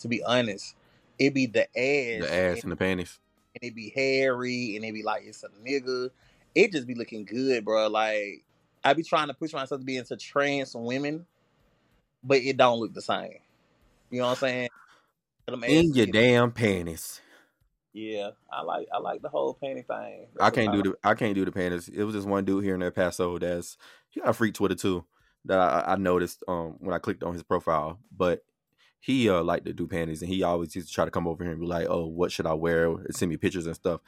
To be honest, it be the ass, The ass and, the panties. and it be hairy, and it be like it's a nigga. It just be looking good, bro. Like I be trying to push myself to be into trans women, but it don't look the same. You know what I'm saying? Them In your damn panties. Yeah, I like I like the whole panty thing. I can't do the I can't do the panties. It was just one dude here in El Paso that's he got a freak Twitter too that I, I noticed um when I clicked on his profile. But he uh liked to do panties and he always used to try to come over here and be like, Oh, what should I wear? And send me pictures and stuff.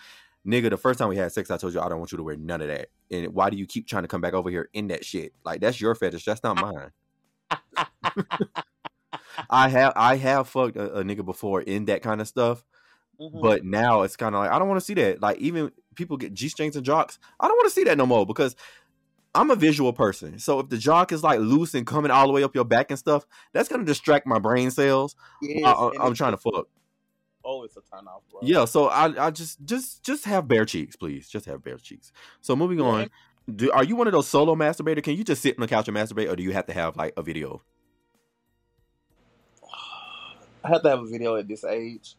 Nigga, the first time we had sex, I told you I don't want you to wear none of that. And why do you keep trying to come back over here in that shit? Like that's your fetish. That's not mine. I have I have fucked a, a nigga before in that kind of stuff. Mhm. But now it's kind of like I don't want to see that. Like even people get g strings and jocks. I don't want to see that no more because I'm a visual person. So if the jock is like loose and coming all the way up your back and stuff, that's gonna distract my brain cells. Yes, I, I'm trying to fuck. Oh, it's a turn off, bro. Yeah. So I I just just just have bare cheeks, please. Just have bare cheeks. So moving on. Do, are you one of those solo masturbator? Can you just sit on the couch and masturbate, or do you have to have like a video? I have to have a video at this age.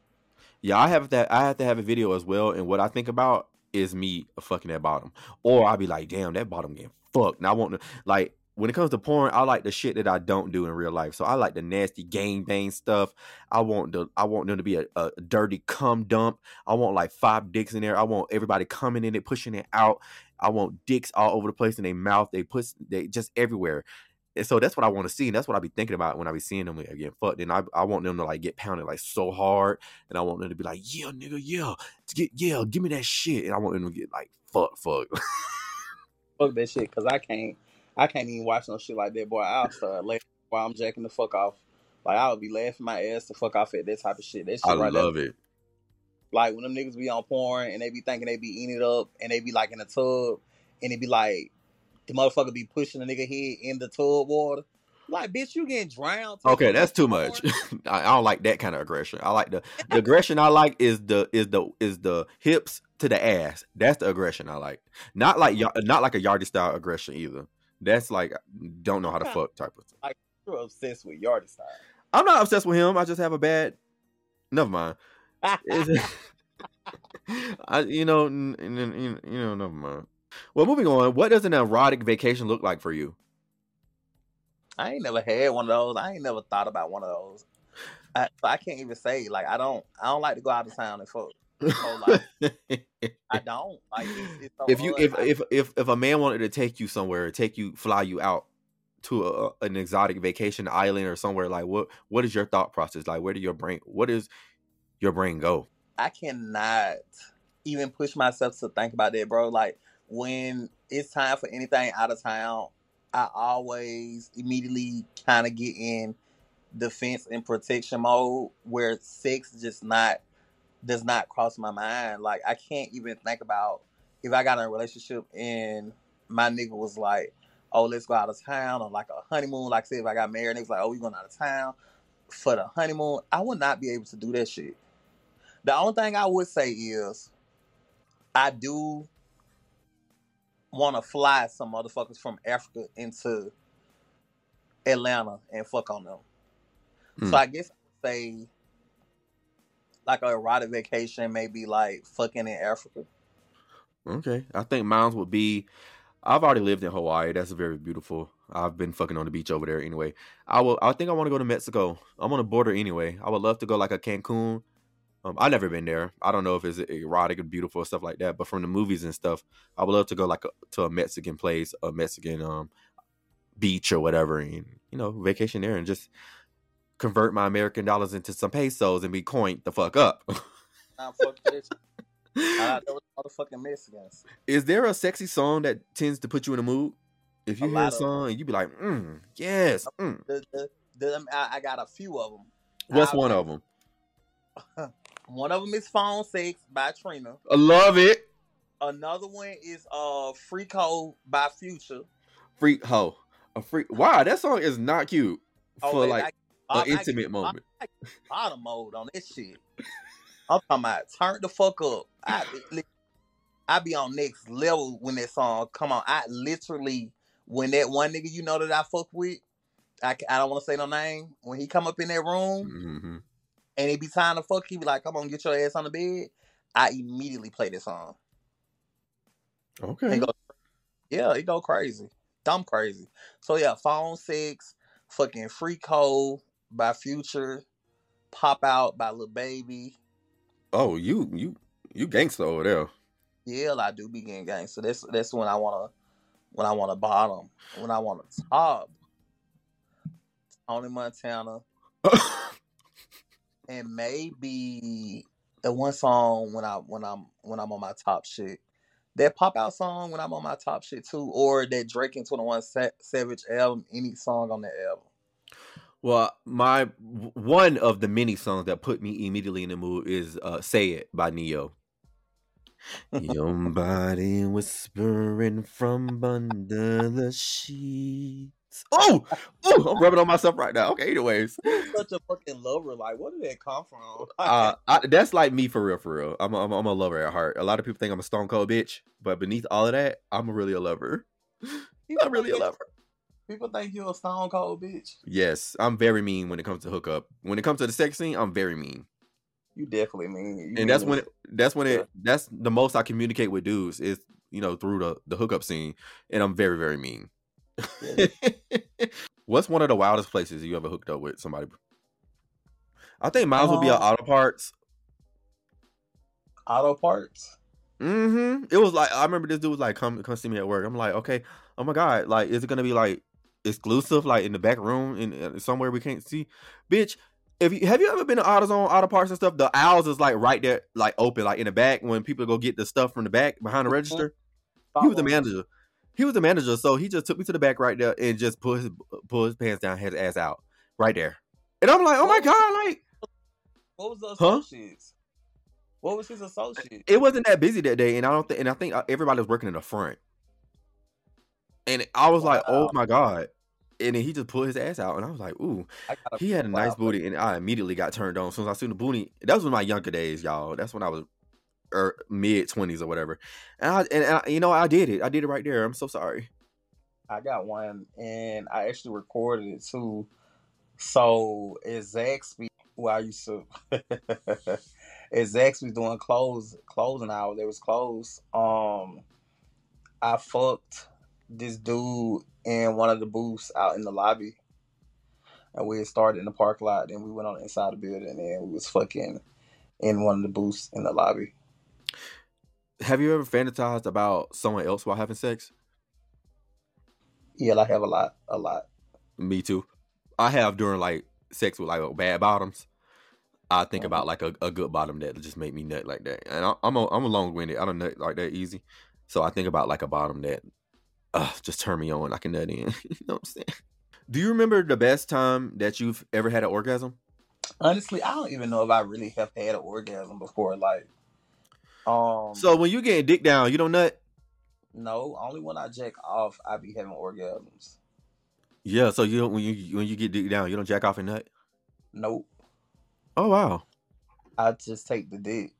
Yeah, I have that. I have to have a video as well. And what I think about is me fucking that bottom, or I'll be like, damn, that bottom getting fucked. And I want to like when it comes to porn, I like the shit that I don't do in real life. So I like the nasty gang bang stuff. I want the I want them to be a, a dirty cum dump. I want like five dicks in there. I want everybody coming in it, pushing it out. I want dicks all over the place in their mouth. They put they just everywhere. And so that's what I want to see, and that's what I be thinking about when I be seeing them getting fucked. And I, I want them to like get pounded like so hard, and I want them to be like, yeah, nigga, yeah, get yeah, give me that shit, and I want them to get like fuck, fuck. Fuck that shit, cause I can't. I can't even watch no shit like that, boy. I'll start laughing while I'm jacking the fuck off. Like I would be laughing my ass to fuck off at that type of shit. That shit I right love there. it. Like when them niggas be on porn and they be thinking they be eating it up and they be like in a tub and it be like the motherfucker be pushing the nigga head in the tub water. Like, bitch, you getting drowned. Okay, that's too porn. much. I, I don't like that kind of aggression. I like the the aggression I like is the is the is the hips to the ass. That's the aggression I like. Not like not like a yardie style aggression either. That's like don't know how to fuck type of. Thing. You're obsessed with Yardie style. I'm not obsessed with him. I just have a bad. Never mind. I you know n- n- n- you know never mind. Well, moving on. What does an erotic vacation look like for you? I ain't never had one of those. I ain't never thought about one of those. I, so I can't even say like I don't. I don't like to go out of town and fuck. So, like, I don't like. It's, it's so if you if if if if a man wanted to take you somewhere, take you fly you out to a, an exotic vacation island or somewhere, like what what is your thought process? Like where do your brain what is your brain go? I cannot even push myself to think about that, bro. Like when it's time for anything out of town, I always immediately kind of get in defense and protection mode where sex just not does not cross my mind. Like I can't even think about if I got in a relationship and my nigga was like, "Oh, let's go out of town," or like a honeymoon. Like say if I got married, and it was like, "Oh, we going out of town for the honeymoon." I would not be able to do that shit. The only thing I would say is I do want to fly some motherfuckers from Africa into Atlanta and fuck on them. Hmm. So I guess I'd say like a erotic vacation, maybe like fucking in Africa. Okay, I think mine would be. I've already lived in Hawaii. That's very beautiful. I've been fucking on the beach over there anyway. I will. I think I want to go to Mexico. I'm on the border anyway. I would love to go like a Cancun. Um, I've never been there. I don't know if it's erotic and beautiful stuff like that. But from the movies and stuff, I would love to go like a, to a Mexican place, a Mexican um beach or whatever, and you know, vacation there and just convert my American dollars into some pesos and be coined the fuck up. Nah, fuck this. I know motherfucking Mexicans. Is there a sexy song that tends to put you in a mood? If A you hear a of 'em. song and you be like, mm, yes, mm. The, the, the, I, I got a few of them. what's I- one of them? One of them is Phone Sex by Trina. I love it. Another one is uh Freak Hoe by Future. Freak hoe, a freak. Wow, that song is not cute Oh, for like an intimate moment. I, I get bottom mode on this shit. I'm talking about turn the fuck up. I I be on next level when that song come on. I literally when that one nigga you know that I fuck with, I, I don't want to say no name. When he come up in that room hmm and it be time to fuck, he be like, "Come on, get your ass on the bed." I immediately play this song. Okay. Go, yeah, it go crazy, dumb crazy. So yeah, Phone Sex, fucking Freak Hoe by Future, pop out by Lil Baby. Oh, you you you gangster over there. Yeah, I do be getting gang. So that's that's when I wanna when I want to bottom, when I want to top. Tony Montana and maybe the one song when I when I'm when I'm on my top shit. That pop out song when I'm on my top shit too, or that Drake and Twenty One Savage album, any song on that album. Well, my one of the many songs that put me immediately in the mood is uh, "Say It" by Ne-Yo. Your body whispering from under the sheets. Oh, oh, I'm rubbing on myself right now. Okay, anyways, Such a fucking lover. Like, where did that come from? uh, I, that's like me for real, for real. I'm a, I'm, a, I'm a lover at heart. A lot of people think I'm a stone cold bitch, but beneath all of that, I'm really a lover. I'm really a lover. People think you're a stone cold bitch. Yes, I'm very mean when it comes to hookup. When it comes to the sex scene, I'm very mean, You definitely mean. You and that's mean when it. that's when Yeah. it that's the most I communicate with dudes is you know through the the hookup scene, and I'm very very mean. What's one of the wildest places you ever hooked up with somebody? I think mine would be at Um, auto parts. auto parts. Mm-hmm. It was like I remember this dude was like, "Come, come see me at work." I'm like, "Okay." Oh my god! Like, is it gonna be like exclusive, like in the back room, in uh, somewhere we can't see? Bitch, if you have you ever been to AutoZone, auto parts and stuff? The aisles is like right there, like open, like in the back when people go get the stuff from the back behind the register. He was the manager. He was the manager, so he just took me to the back right there and just pull his pull his pants down, his ass out right there. And I'm like, oh my god, like What was the Huh? associates? What was his associate? it wasn't that busy that day, and I don't think, and I think uh, everybody was working in the front. And I was like, oh my god! And then he just pulled his ass out, and I was like, ooh, he had a wow. nice booty, and I immediately got turned on. As soon as I seen the booty, that was in my younger days, y'all. That's when I was er, mid twenties or whatever. And I, and I, you know, I did it. I did it right there. I'm so sorry. I got one, and I actually recorded it too. So as Zaxby, who I used to, as Zaxby doing close closing hours, It was closed. Um, I fucked this dude in one of the booths out in the lobby, and we had started in the parking lot. Then we went on the inside the building, and we was fucking in one of the booths in the lobby. Have you ever fantasized about someone else while having sex? Yeah, I have a lot, a lot. Me too. I have during like sex with like bad bottoms. I think mm-hmm. about like a, a good bottom that just make me nut like that, and I, I'm a, I'm a long winded. I don't nut like that easy, so I think about like a bottom that uh, just turn me on. I can nut in. you know what I'm saying? Do you remember the best time that you've ever had an orgasm? Honestly, I don't even know if I really have had an orgasm before. Like, um, So when you getting dick down, you don't nut. no, only when I jack off, I be having orgasms. Yeah. So you don't when you when you get dick down, you don't jack off and nut. Nope, Oh wow. I just take the dick.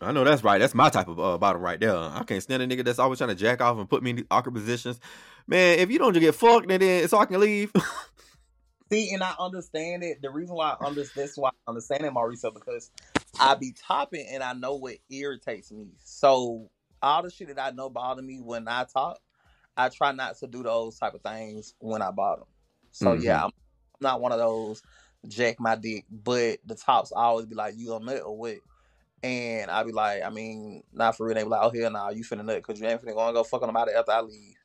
I know that's right. That's my type of uh, bottom right there. I can't stand a nigga that's always trying to jack off and put me in awkward positions. Man, if you don't just get fucked, then, then so I can leave. See, and I understand it. The reason why I understand that's why I understand it, Mauricio, because I be topping and I know what irritates me. So all the shit that I know bother me when I talk, I try not to do those type of things when I bottom. So Mhm. yeah, I'm not one of those jack my dick, but the tops always be like, you a nut or what? And I be like, I mean, not for real. They be like, oh hell nah, you finna nut because you ain't finna go and go fuck on about it after I leave.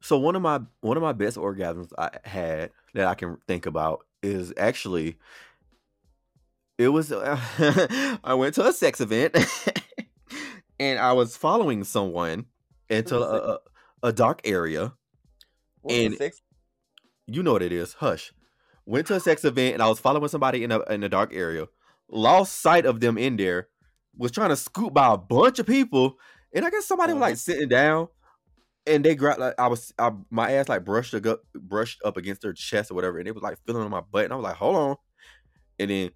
So one of my one of my best orgasms I had that I can think about is actually it was I went to a sex event and I was following someone into a, a, a dark area. What's the And- sex? You know what it is. Hush. Went to a sex event and I was following somebody in a in a dark area. Lost sight of them in there. Was trying to scoop by a bunch of people, and I guess somebody was like uh-huh. sitting down, and they grabbed like I was I, my ass like brushed up brushed up against their chest or whatever, and it was like feeling on my butt, and I was like, hold on, and then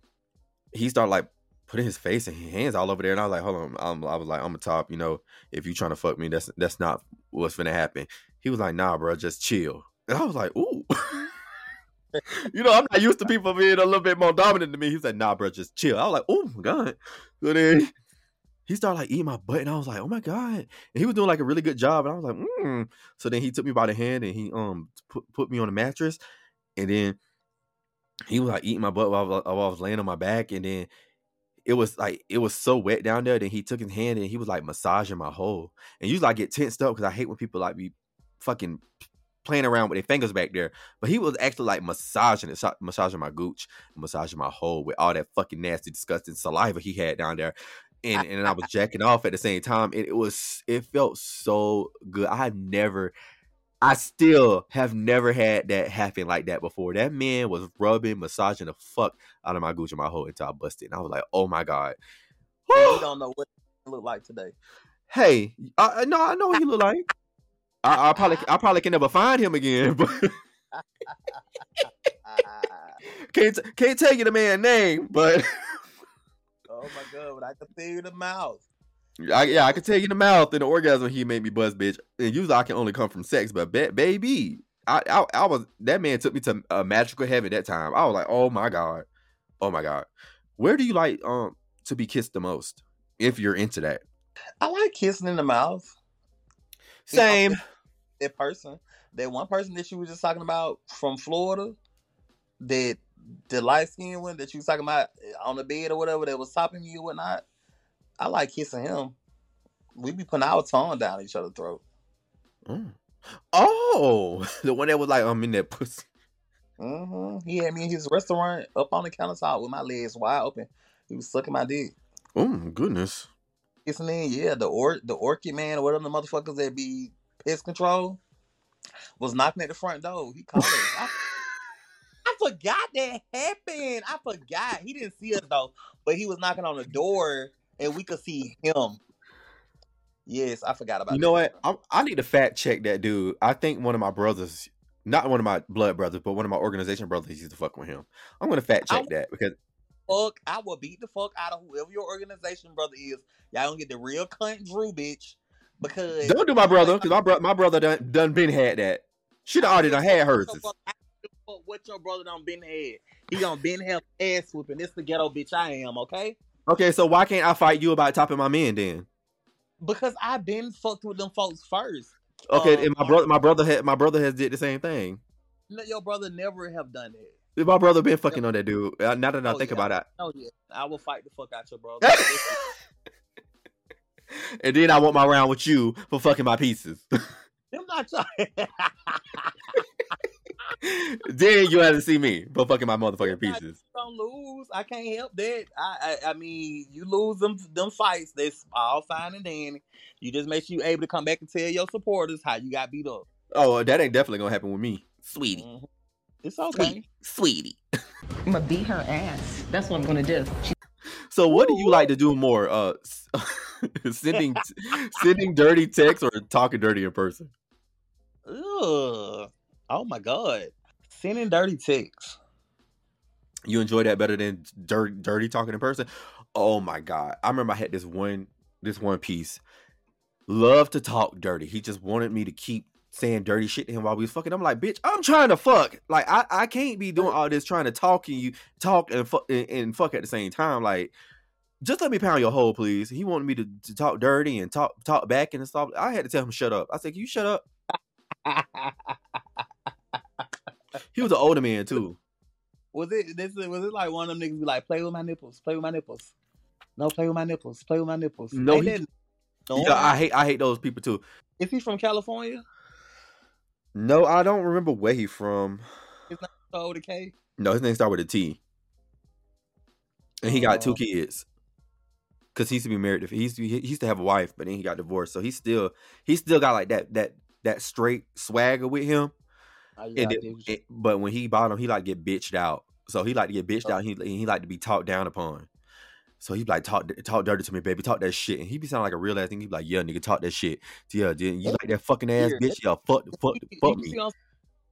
he started like putting his face and his hands all over there, and I was like, hold on, I'm, I was like, I'm a top, you know, if you trying to fuck me, that's that's not what's gonna happen. He was like, nah, bro, just chill, and I was like, ooh. you know, I'm not used to people being a little bit more dominant than me. He said, nah, bro, just chill. I was like, oh my God. So then he started like eating my butt, and I was like, oh my God. And he was doing like a really good job. And I was like, mm. So then he took me by the hand and he um put, put me on the mattress. And then he was like eating my butt while I was, while I was laying on my back. And then it was like it was so wet down there. Then he took his hand and he was like massaging my hole. And usually I get tensed up because I hate when people like be fucking playing around with their fingers back there. But he was actually like massaging it, massaging my gooch, massaging my hole with all that fucking nasty, disgusting saliva he had down there. And and I was jacking off at the same time. And it was it felt so good. I had never I still have never had that happen like that before. That man was rubbing, massaging the fuck out of my gooch and my hole until I busted. And I was like, oh my God. We don't know what it look like today. hey, I, I- no, I know what he look like. I, I probably I probably can never find him again, but can't can't tell you the man name, but oh my god, but I can feel the mouth. I, yeah, I can tell you the mouth and the orgasm he made me buzz, bitch. And usually I can only come from sex, but ba- baby, I, I I was that man took me to a magical heaven that time. I was like, oh my god, oh my god. Where do you like um to be kissed the most? If you're into that, I like kissing in the mouth. same. That person, that one person that you were just talking about from Florida, that the light skinned one that you was talking about on the bed or whatever that was topping you or whatnot. I like kissing him. We be putting our tongue down each other's throat. Mm. Oh, the one that was like, I'm in that pussy. hmm He had me in his restaurant up on the countertop with my legs wide open. He was sucking my dick. Oh goodness. Kissing in, yeah, the or the orchid man or whatever the motherfuckers that be pest control was knocking at the front door. He called us. I, I forgot that happened. I forgot. He didn't see us though, but he was knocking on the door and we could see him. Yes, I forgot about You that. know what? I, I need to fact check that dude. I think one of my brothers, not one of my blood brothers, but one of my organization brothers used to fuck with him. I'm gonna fact I check that because Fuck, I will beat the fuck out of whoever your organization brother is. Y'all don't get the real cunt Drew bitch because don't do my brother because my brother my brother done, done been had that. Should have already done had hers. So fuck, I don't give a fuck what your brother done been had. He done been have ass whooping. This the ghetto bitch I am, okay? Okay, so why can't I fight you about topping my men then? Because I been fucked with them folks first. Okay, Um, and my brother my brother had my brother has did the same thing. No, your brother never have done it. If My brother been fucking on that dude. Now that I Oh, think yeah. about it, Oh yeah, I will fight the fuck out your brother. and then I want my round with you for fucking my pieces. Them not your. then you have to see me for fucking my motherfucking Them not- pieces. don't lose. I can't help that. I, I I mean, you lose them them fights. That's all fine and dandy. You just make sure you able to come back and tell your supporters how you got beat up. Oh, that ain't definitely gonna happen with me, sweetie. Mhm. It's okay. sweetie. I'm gonna beat her ass. That's what I'm gonna do. So, what do you like to do more? Uh, sending sending dirty texts or talking dirty in person? Ugh. Oh my god. Sending dirty texts. You enjoy that better than dirty dirty talking in person? Oh my god. I remember I had this one this one piece. Love to talk dirty. He just wanted me to keep saying dirty shit to him while we was fucking. I'm like, bitch, I'm trying to fuck. Like I, I can't be doing all this trying to talk and you talk and fuck and, and fuck at the same time. Like, just let me pound your hole, please. He wanted me to, to talk dirty and talk talk back and stuff. I had to tell him shut up. I said, Can you shut up? He was an older man too. Was it this was it like one of them niggas be like, play with my nipples, play with my nipples. No, play with my nipples, play with my nipples. No, he-? Yeah, I hate I hate those people too. Is he from California? No, I don't remember where he from. So the K? No, his name started with a T. And he got two kids. Cause he used to be married. He used to, he used to have a wife, but then he got divorced. So he still he still got like that that that straight swagger with him. Oh, yeah, And it- dig what you- it- but when he bought him, he like get bitched out. So he like to get bitched Oh. out. He he like to be talked down upon. So he be like talk talk dirty to me, baby. Talk that shit. And he'd be sounding like a real ass thing. He'd be like, yeah, nigga, talk that shit. Yeah, then you like that fucking ass bitch? Yeah, fuck, fuck, fuck me. see what I'm-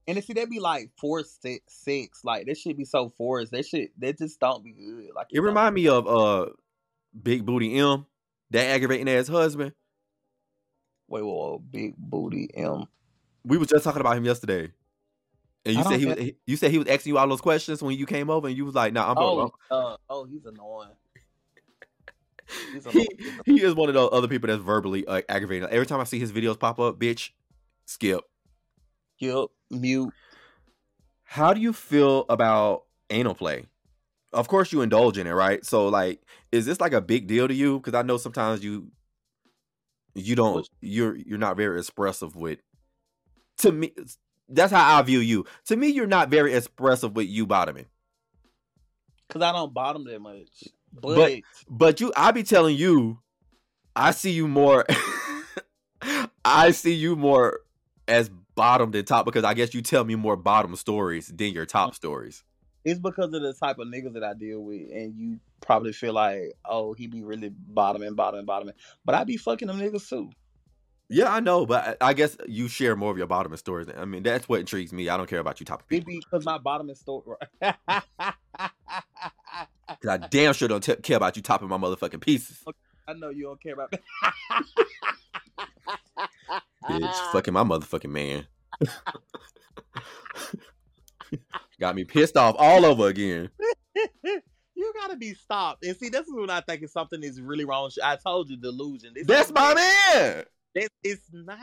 and if see that be like forced se- sex, like that shit be so forced. That shit that just don't be good. Like It remind me of uh Big Booty M, that aggravating ass husband. Wait, whoa, whoa, big booty M. We was just talking about him yesterday. And you said he was, you said he was asking you all those questions when you came over, and you was like, "Nah, I'm Oh, uh, oh, he's annoying. He, he is one of those other people that's verbally uh, aggravating. Every time I see his videos pop up, bitch, skip. Yep, mute. How do you feel about anal play? Of course, you indulge in it, right? So, like, is this like a big deal to you? Because I know sometimes you you don't you're you're not very expressive with. To me, that's how I view you. To me, you're not very expressive with you bottoming. Cause I don't bottom that much. But, But- you, I be telling you, I see you more. I see you more as bottom than top because I guess you tell me more bottom stories than your top stories. it's because of the type of niggas that I deal with, and you probably feel like, oh, he be really bottom and bottoming, bottoming, bottoming. But I be fucking them niggas too. Yeah, I know, but I guess you share more of your bottom stories. I mean, that's what intrigues me. I don't care about you top It be because my bottom bottoming story. Cause I damn sure don't t- care about you topping my motherfucking pieces. I know you don't care about that. Bitch, fucking my motherfucking man. Got me pissed off all over again. you gotta be stopped. And see, this is when I think if something is really wrong. I told you, delusion. This That's my man. This, it's not.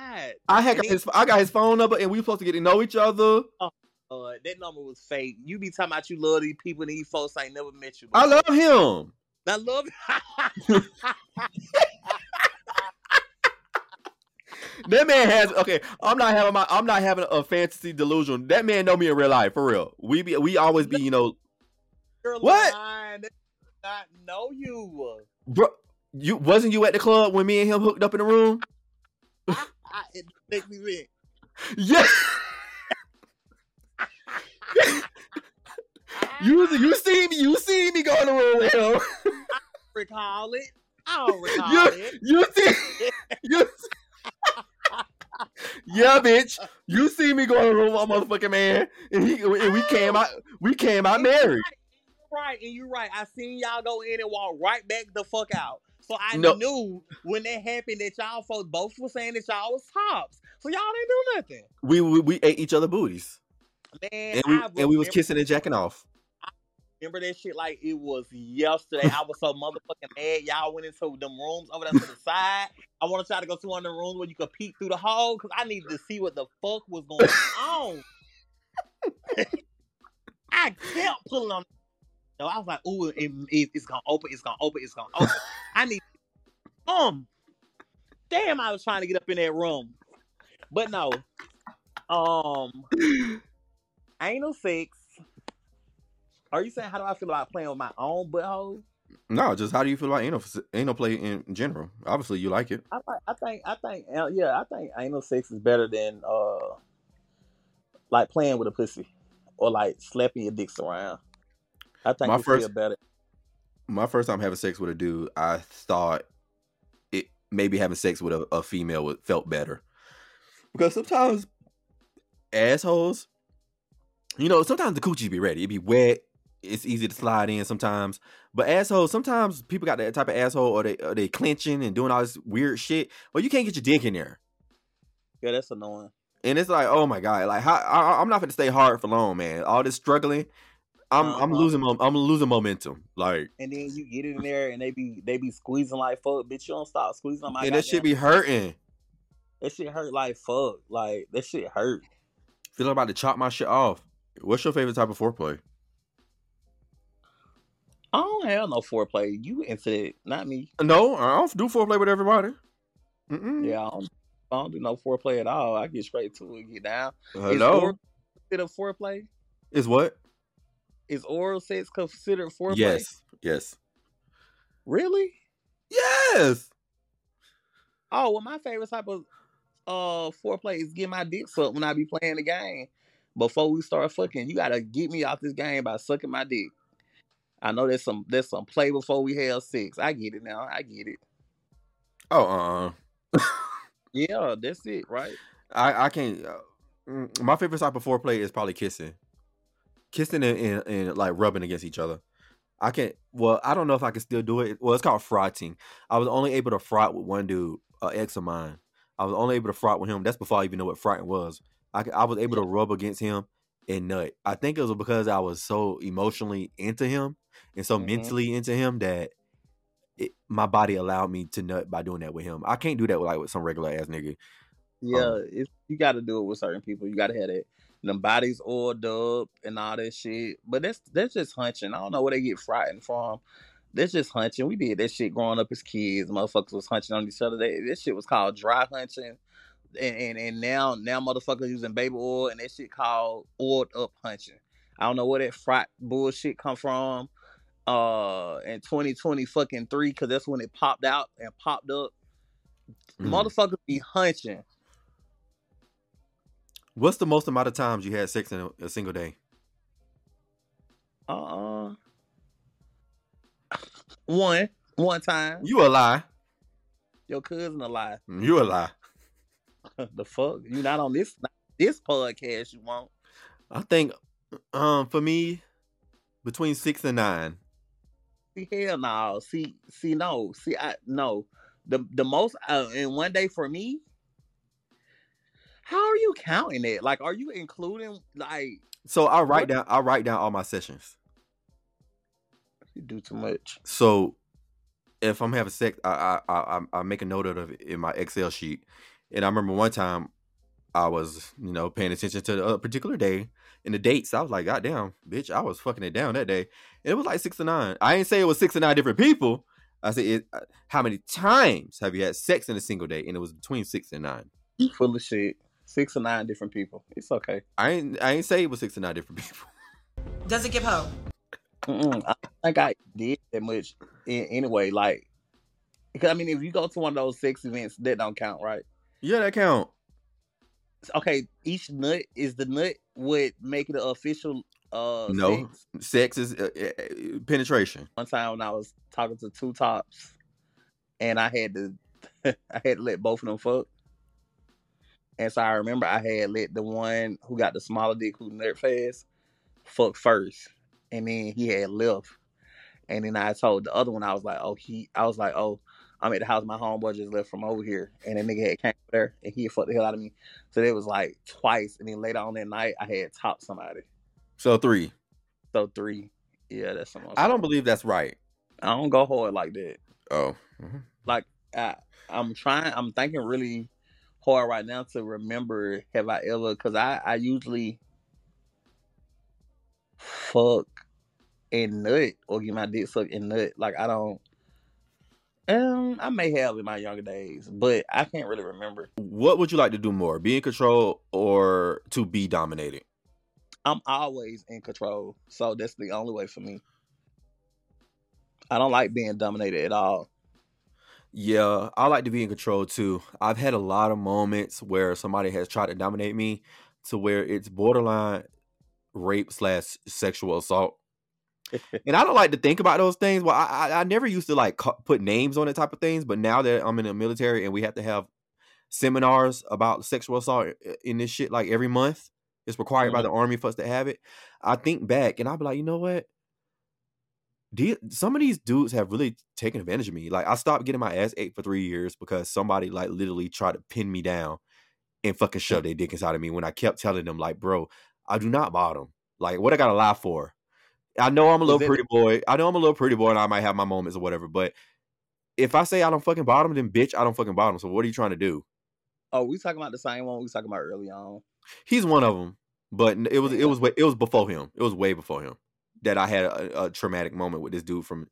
I had got his, I got his phone number, and we supposed to get to know each other. Oh. Uh, that number was fake. You be talking about you love these people, and these folks ain't never met you. I love him. I love. That man has okay. I'm not having my. I'm not having a fantasy delusion. That man know me in real life for real. We be. We always be. You know, You're What? lying. They Not know you. bro. You wasn't you at the club when me and him hooked up in the room? I, it me think. Yeah. You you see me. You see me go in the with him. recall it. I don't recall You, it. you see, you see- yeah, bitch. You see me go in the room with my motherfucking man, and he and we came out. We came out married. Right, and you're right. I seen y'all go in and walk right back the fuck out. So I No. knew when that happened that y'all folks both were saying that y'all was tops. So y'all didn't do nothing. We we, we ate each other booties, Man, and we and we was kissing and jacking off. I Remember that shit like it was yesterday. I was so motherfucking mad. Y'all went into them rooms over there to the side. I want to try to go to one of the rooms where you could peek through the hole because I needed to see what the fuck was going on. I kept pulling on. No, I was like, "Ooh, it, it- it's gonna open. It's gonna open. It's gonna open." I need. Um, damn, I was trying to get up in that room, but no. Um, anal sex. Are you saying how do I feel about playing with my own butthole? No, just how do you feel about anal anal play in general? Obviously, you like it. I think, I think, I think, uh, yeah, I think anal sex is better than uh, like playing with a pussy or like slapping your dicks around. I think My first- better. My first time having sex with a dude, I thought it maybe having sex with a, a female would felt better because sometimes assholes, you know, sometimes the coochie be ready, it be wet, it's easy to slide in sometimes. But assholes, sometimes people got that type of asshole, or they or they clenching and doing all this weird shit. But you can't get your dick in there, Yeah, that's annoying. and it's like, oh my god, like how I, I'm not gonna stay hard for long, man. All this struggling, I'm I'm Uh-huh. losing I'm losing momentum. Like, And then you get in there and they be they be squeezing like fuck, bitch. You don't stop squeezing on my. and that shit be hurting. That shit hurt like fuck. Like that shit hurt. Feel like I'm about to chop my shit off. What's your favorite type of foreplay? I don't have no foreplay. You into it, not me. No, I don't do foreplay with everybody. Mm-mm. Yeah, I don't, I don't do no foreplay at all. I get straight to it, get down. Is Hello. oral considered foreplay? Is what? Is oral sex considered foreplay? Yes. Yes. Really? Yes. Oh, well, my favorite type of uh foreplay is get my dick sucked when I be playing the game. Before we start fucking, you gotta get me off this game by sucking my dick. I know there's some there's some play before we have sex. I get it now. I get it. Oh, uh, uh Yeah, that's it, right? I I can't. Uh, mm, my favorite type of foreplay is probably kissing, kissing and, and, and like rubbing against each other. I can't. Well, I don't know if I can still do it. Well, it's called frotting. I was only able to frot with one dude, uh, ex of mine. I was only able to frot with him. That's before I even know what frotting was. I, I was able to rub against him and nut. I think it was because I was so emotionally into him and so Mhm. mentally into him that it, my body allowed me to nut by doing that with him. I can't do that with like with some regular ass nigga. Yeah, it's, you got to do it with certain people. You got to have that. Them bodies oiled up and all that shit. But that's that's just hunching. I don't know where they get frightened from. That's just hunching. We did that shit growing up as kids. Motherfuckers was hunching on each other. That, that shit was called dry hunching. And, and and now now motherfuckers using baby oil and that shit called oiled up hunching. I don't know where that frot bullshit come from. Uh, in 2020 fucking three, cause that's when it popped out and popped up. Mm. Motherfuckers be hunching. What's the most amount of times you had sex in a, a single day? Uh uh One. One time. You a lie. Your cousin a lie. You a lie. the fuck? You not on this this podcast you won't. I think um for me between six and nine. See hell no. See see no. See I no. The the most uh, in one day for me. How are you counting it? Like are you including like So I write What? down I write down all my sessions. you do too much? So if I'm having sex, I I I, I make a note of it in my Excel sheet. And I remember one time I was, you know, paying attention to a particular day and the dates. I was like, God damn, bitch, I was fucking it down that day. And it was like six to nine. I didn't say it was six to nine different people. I said, it, uh, how many times have you had sex in a single day? And it was between six and nine. You full of shit. Six or nine different people. It's okay. I ain't I ain't say it was six to nine different people. Does it give hope? Mm-mm, I don't think I did that much in, anyway. Like, because I mean, if you go to one of those sex events, that don't count, right? Yeah, that count. Okay, each nut is the nut would make it an official. Uh, No, sex. sex is uh, uh, penetration. One time when I was talking to two tops, and I had to, I had to let both of them fuck. And so I remember I had let the one who got the smaller dick who nut fast fuck first, and then he had left. And then I told the other one I was like, oh he, I was like, oh, I'm at the house. My homeboy just left from over here, and that nigga had came over there, and he had fucked the hell out of me. So it was like twice, and then later on that night I had topped somebody. So three. So three, yeah, that's something. I don't believe that's right. I don't go hard like that. Oh, mhm. like I, I'm trying I'm thinking really hard right now to remember have I ever because I I usually fuck and nut or get my dick sucked and nut like I don't um I may have in my younger days but I can't really remember what would you like to do more? Be in control or to be dominated? I'm always in control so that's the only way for me I don't like being dominated at all Yeah, I like to be in control too. I've had a lot of moments where somebody has tried to dominate me to where it's borderline rape slash sexual assault. And I don't like to think about those things. Well, I I, I never used to like ca- put names on it type of things, but now that I'm in the military and we have to have seminars about sexual assault in this shit like every month, it's required by Mhm. the army for us to have it. I think back and I'll be like, you know what? some of these dudes have really taken advantage of me. Like I stopped getting my ass ate for three years because somebody like literally tried to pin me down and fucking shove their dick inside of me when I kept telling them like, bro, I do not bottom. Like what I gotta lie for? I know I'm a little pretty boy. I know I'm a little pretty boy and I might have my moments or whatever, but if I say I don't fucking bottom, then bitch, I don't fucking bottom. So what are you trying to do? Oh, we talking about the same one we was talking about early on. He's one of them, but it was it was it was before him. It was way before him that I had a, a traumatic moment with this dude from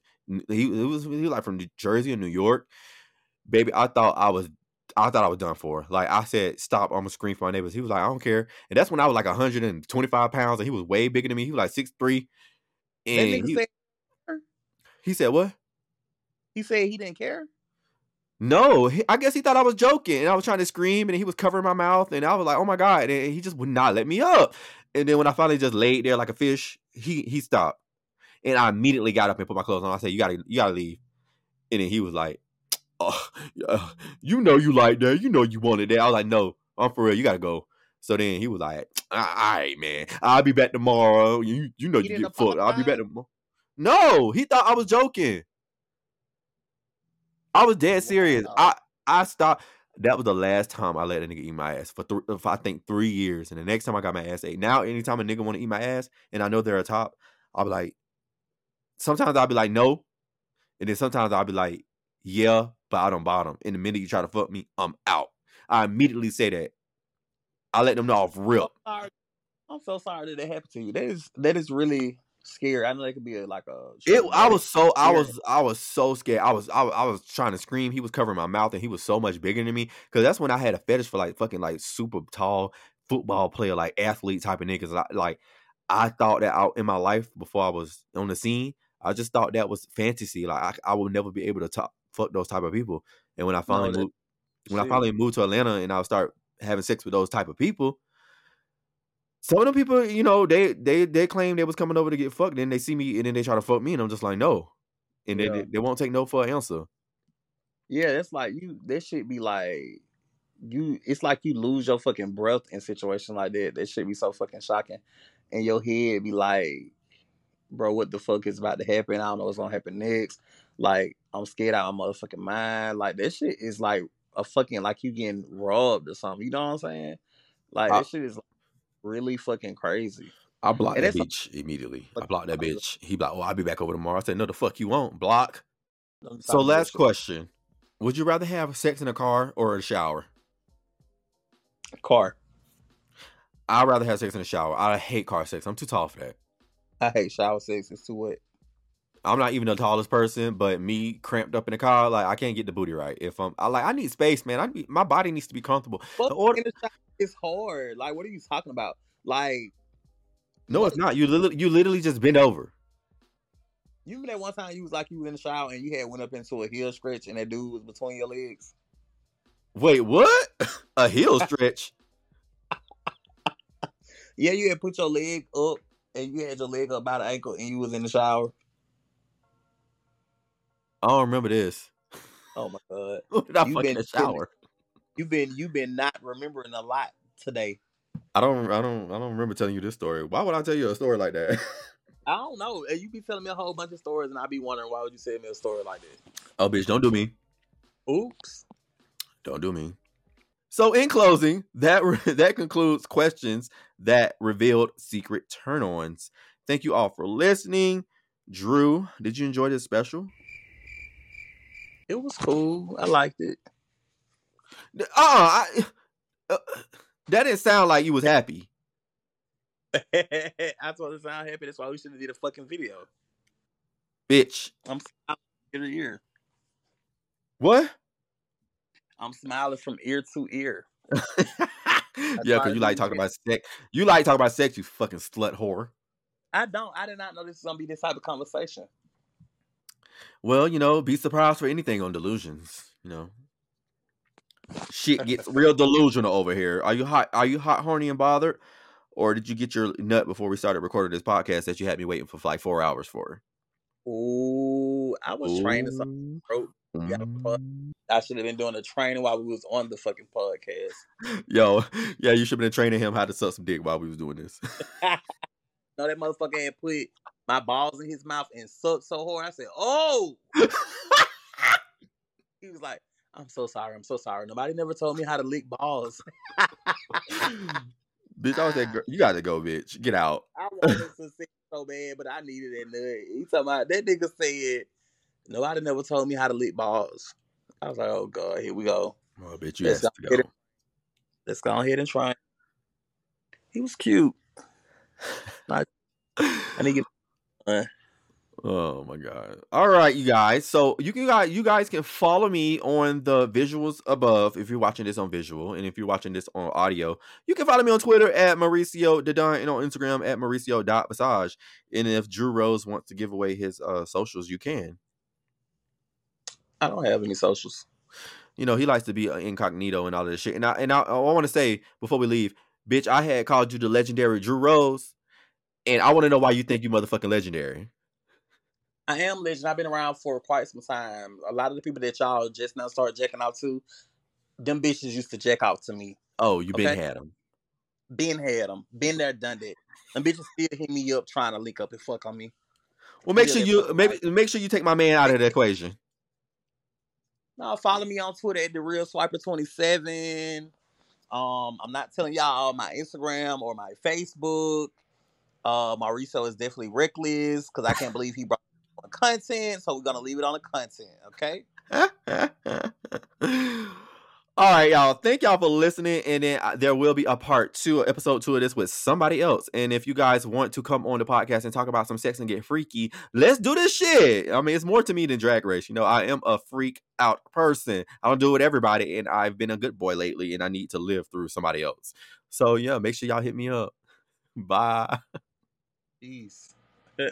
he it was he was like from New Jersey or New York. Baby, I thought I was I thought I was done for. Like I said, stop! I'm gonna scream for my neighbors. He was like, I don't care, and that's when I was like 125 pounds, and he was way bigger than me. He was like six three, and he, said he said what? he said he didn't care. No, he, I guess he thought I was joking, and I was trying to scream, and he was covering my mouth, and I was like, "Oh my god!" And he just would not let me up. And then when I finally just laid there like a fish, he he stopped, and I immediately got up and put my clothes on. I said, "You gotta you gotta leave," and then he was like, "Oh, you know you like that, you know you wanted that." I was like, "No, I'm for real. You gotta go." So then he was like, "All right, man, I'll be back tomorrow. You you know He you get fucked. I'll be back tomorrow." No, he thought I was joking. I was dead serious. Wow. I I stopped. That was the last time I let a nigga eat my ass for, th- for I think three years. And the next time I got my ass ate. Now, anytime a nigga want to eat my ass and I know they're a top, I'll be like, sometimes I'll be like, no. And then sometimes I'll be like, yeah, but I don't bottom. And the minute you try to fuck me, I'm out. I immediately say that. I let them know off rip. Sorry. I'm so sorry that that happened to you. That is that is really scary. I know that could be a, like a. It, I was so I was I was so scared. I was I, I was trying to scream. He was covering my mouth, and he was so much bigger than me. Because that's when I had a fetish for like fucking like super tall football player, like athlete type of niggas. Like, like I thought that out in my life before I was on the scene. I just thought that was fantasy. Like I, I would never be able to talk fuck those type of people. And when I finally that- moved, when I finally moved to Atlanta, and I would start having sex with those type of people. Some of the people, you know, they they they claim they was coming over to get fucked, then they see me and then they try to fuck me, and I'm just like, no, and Yeah. they, they won't take no for an answer. Yeah, that's like you. That should be like you. It's like you lose your fucking breath in situations like that. That should be so fucking shocking, and your head be like, "Bro, what the fuck is about to happen? I don't know what's gonna happen next." Like I'm scared out of my motherfucking mind. Like that shit is like a fucking like you getting robbed or something. You know what I'm saying? Like I- that shit is really fucking crazy. I blocked And that bitch immediately. I blocked that bitch. He like, oh, I'll be back over tomorrow. I said, no, the fuck you won't. Block. So last question: Would you rather have sex in a car or a shower? car. I'd rather have sex in a shower. I hate car sex. I'm too tall for that. I hate shower sex. It's too wet. I'm not even the tallest person, but me cramped up in the car, like I can't get the booty right. If I'm, I like, I need space, man. I need, my body needs to be comfortable. But The order- in the shower, it's hard. Like, what are you talking about? Like, No, it's not. You literally, you literally just bend over. you remember that one time you was like you was in the shower and you had went up into a heel stretch and that dude was between your legs. Wait, what? a heel stretch? Yeah, you had put your leg up and you had your leg up by the ankle and you was in the shower. I don't remember this. Oh my god, did I You been the shower? you've been you've been not remembering a lot today. I don't, I don't, I don't remember telling you this story. Why would I tell you a story like that? I don't know. You be telling me a whole bunch of stories and I be wondering why would you tell me a story like that? oh, bitch, don't do me. Oops. Don't do me. So, in closing, that that concludes questions that revealed secret turn-ons. Thank you all for listening. Drew, did you enjoy this special? It was cool. I liked it. Uh, I, uh, that didn't sound like you was happy. I told it sound happy. That's why we should have did a fucking video. Bitch. I'm smiling from ear to ear. What? I'm smiling from ear to ear. yeah, because you like talking about sex. You like talking about sex, you fucking slut whore. I don't. I did not know this was gonna be this type of conversation. Well, you know, be surprised for anything on delusions. You know, shit gets real delusional over here. Are you hot? Are you hot, horny, and bothered, or did you get your nut before we started recording this podcast that you had me waiting for like four hours for? Ooh, I was training something. Ooh. got a fuck. I should have been doing the training while we was on the fucking podcast. Yo, yeah, you should have been training him how to suck some dick while we was doing this. no, that motherfucker ain't put my balls in his mouth and sucked so hard. I said, "Oh." he was like, "I'm so sorry. I'm so sorry. Nobody never told me how to lick balls." bitch, I was that girl. You got to go, bitch. Get out. I wanted to say so bad, but I needed that nut. He talking about that nigga said, "Nobody never told me how to lick balls." I was like, "Oh god, here we go. Oh, bitch, you Let's asked to go. Let's go ahead and try." He was cute. I need to get. Oh my god! All right, you guys. So you can guys, you guys can follow me on the visuals above if you're watching this on visual, and if you're watching this on audio, you can follow me on Twitter at Mauricio Dadon and on Instagram at Mauricio Massage. And if Drew Rose wants to give away his uh, socials, you can. I don't have any socials. You know he likes to be uh, incognito and all this shit. And I and I, I want to say before we leave, bitch, I had called you the legendary Drew Rose, and I want to know why you think you motherfucking legendary. I am legend. I've been around for quite some time. A lot of the people that y'all just now start jacking out to, them bitches used to jack out to me. Oh, you been Okay. had them. Been had them. Been there, done that. Them bitches still hit me up trying to link up and fuck on me. Well, make sure you maybe make sure you take my man out of the equation. No, follow me on Twitter at the real swiper twenty seven. Um, I'm not telling y'all my Instagram or my Facebook. Uh, Mauricio is definitely reckless because I can't believe he brought on content, so we're gonna leave it on the content. Okay. All right, y'all. Thank y'all for listening. And then uh, there will be a part two, episode two of this with somebody else. And if you guys want to come on the podcast and talk about some sex and get freaky, let's do this shit. I mean, it's more to me than drag race. You know, I am a freak out person. I don't do it with everybody, and I've been a good boy lately, and I need to live through somebody else. So yeah, make sure y'all hit me up. Bye. Peace. Eh.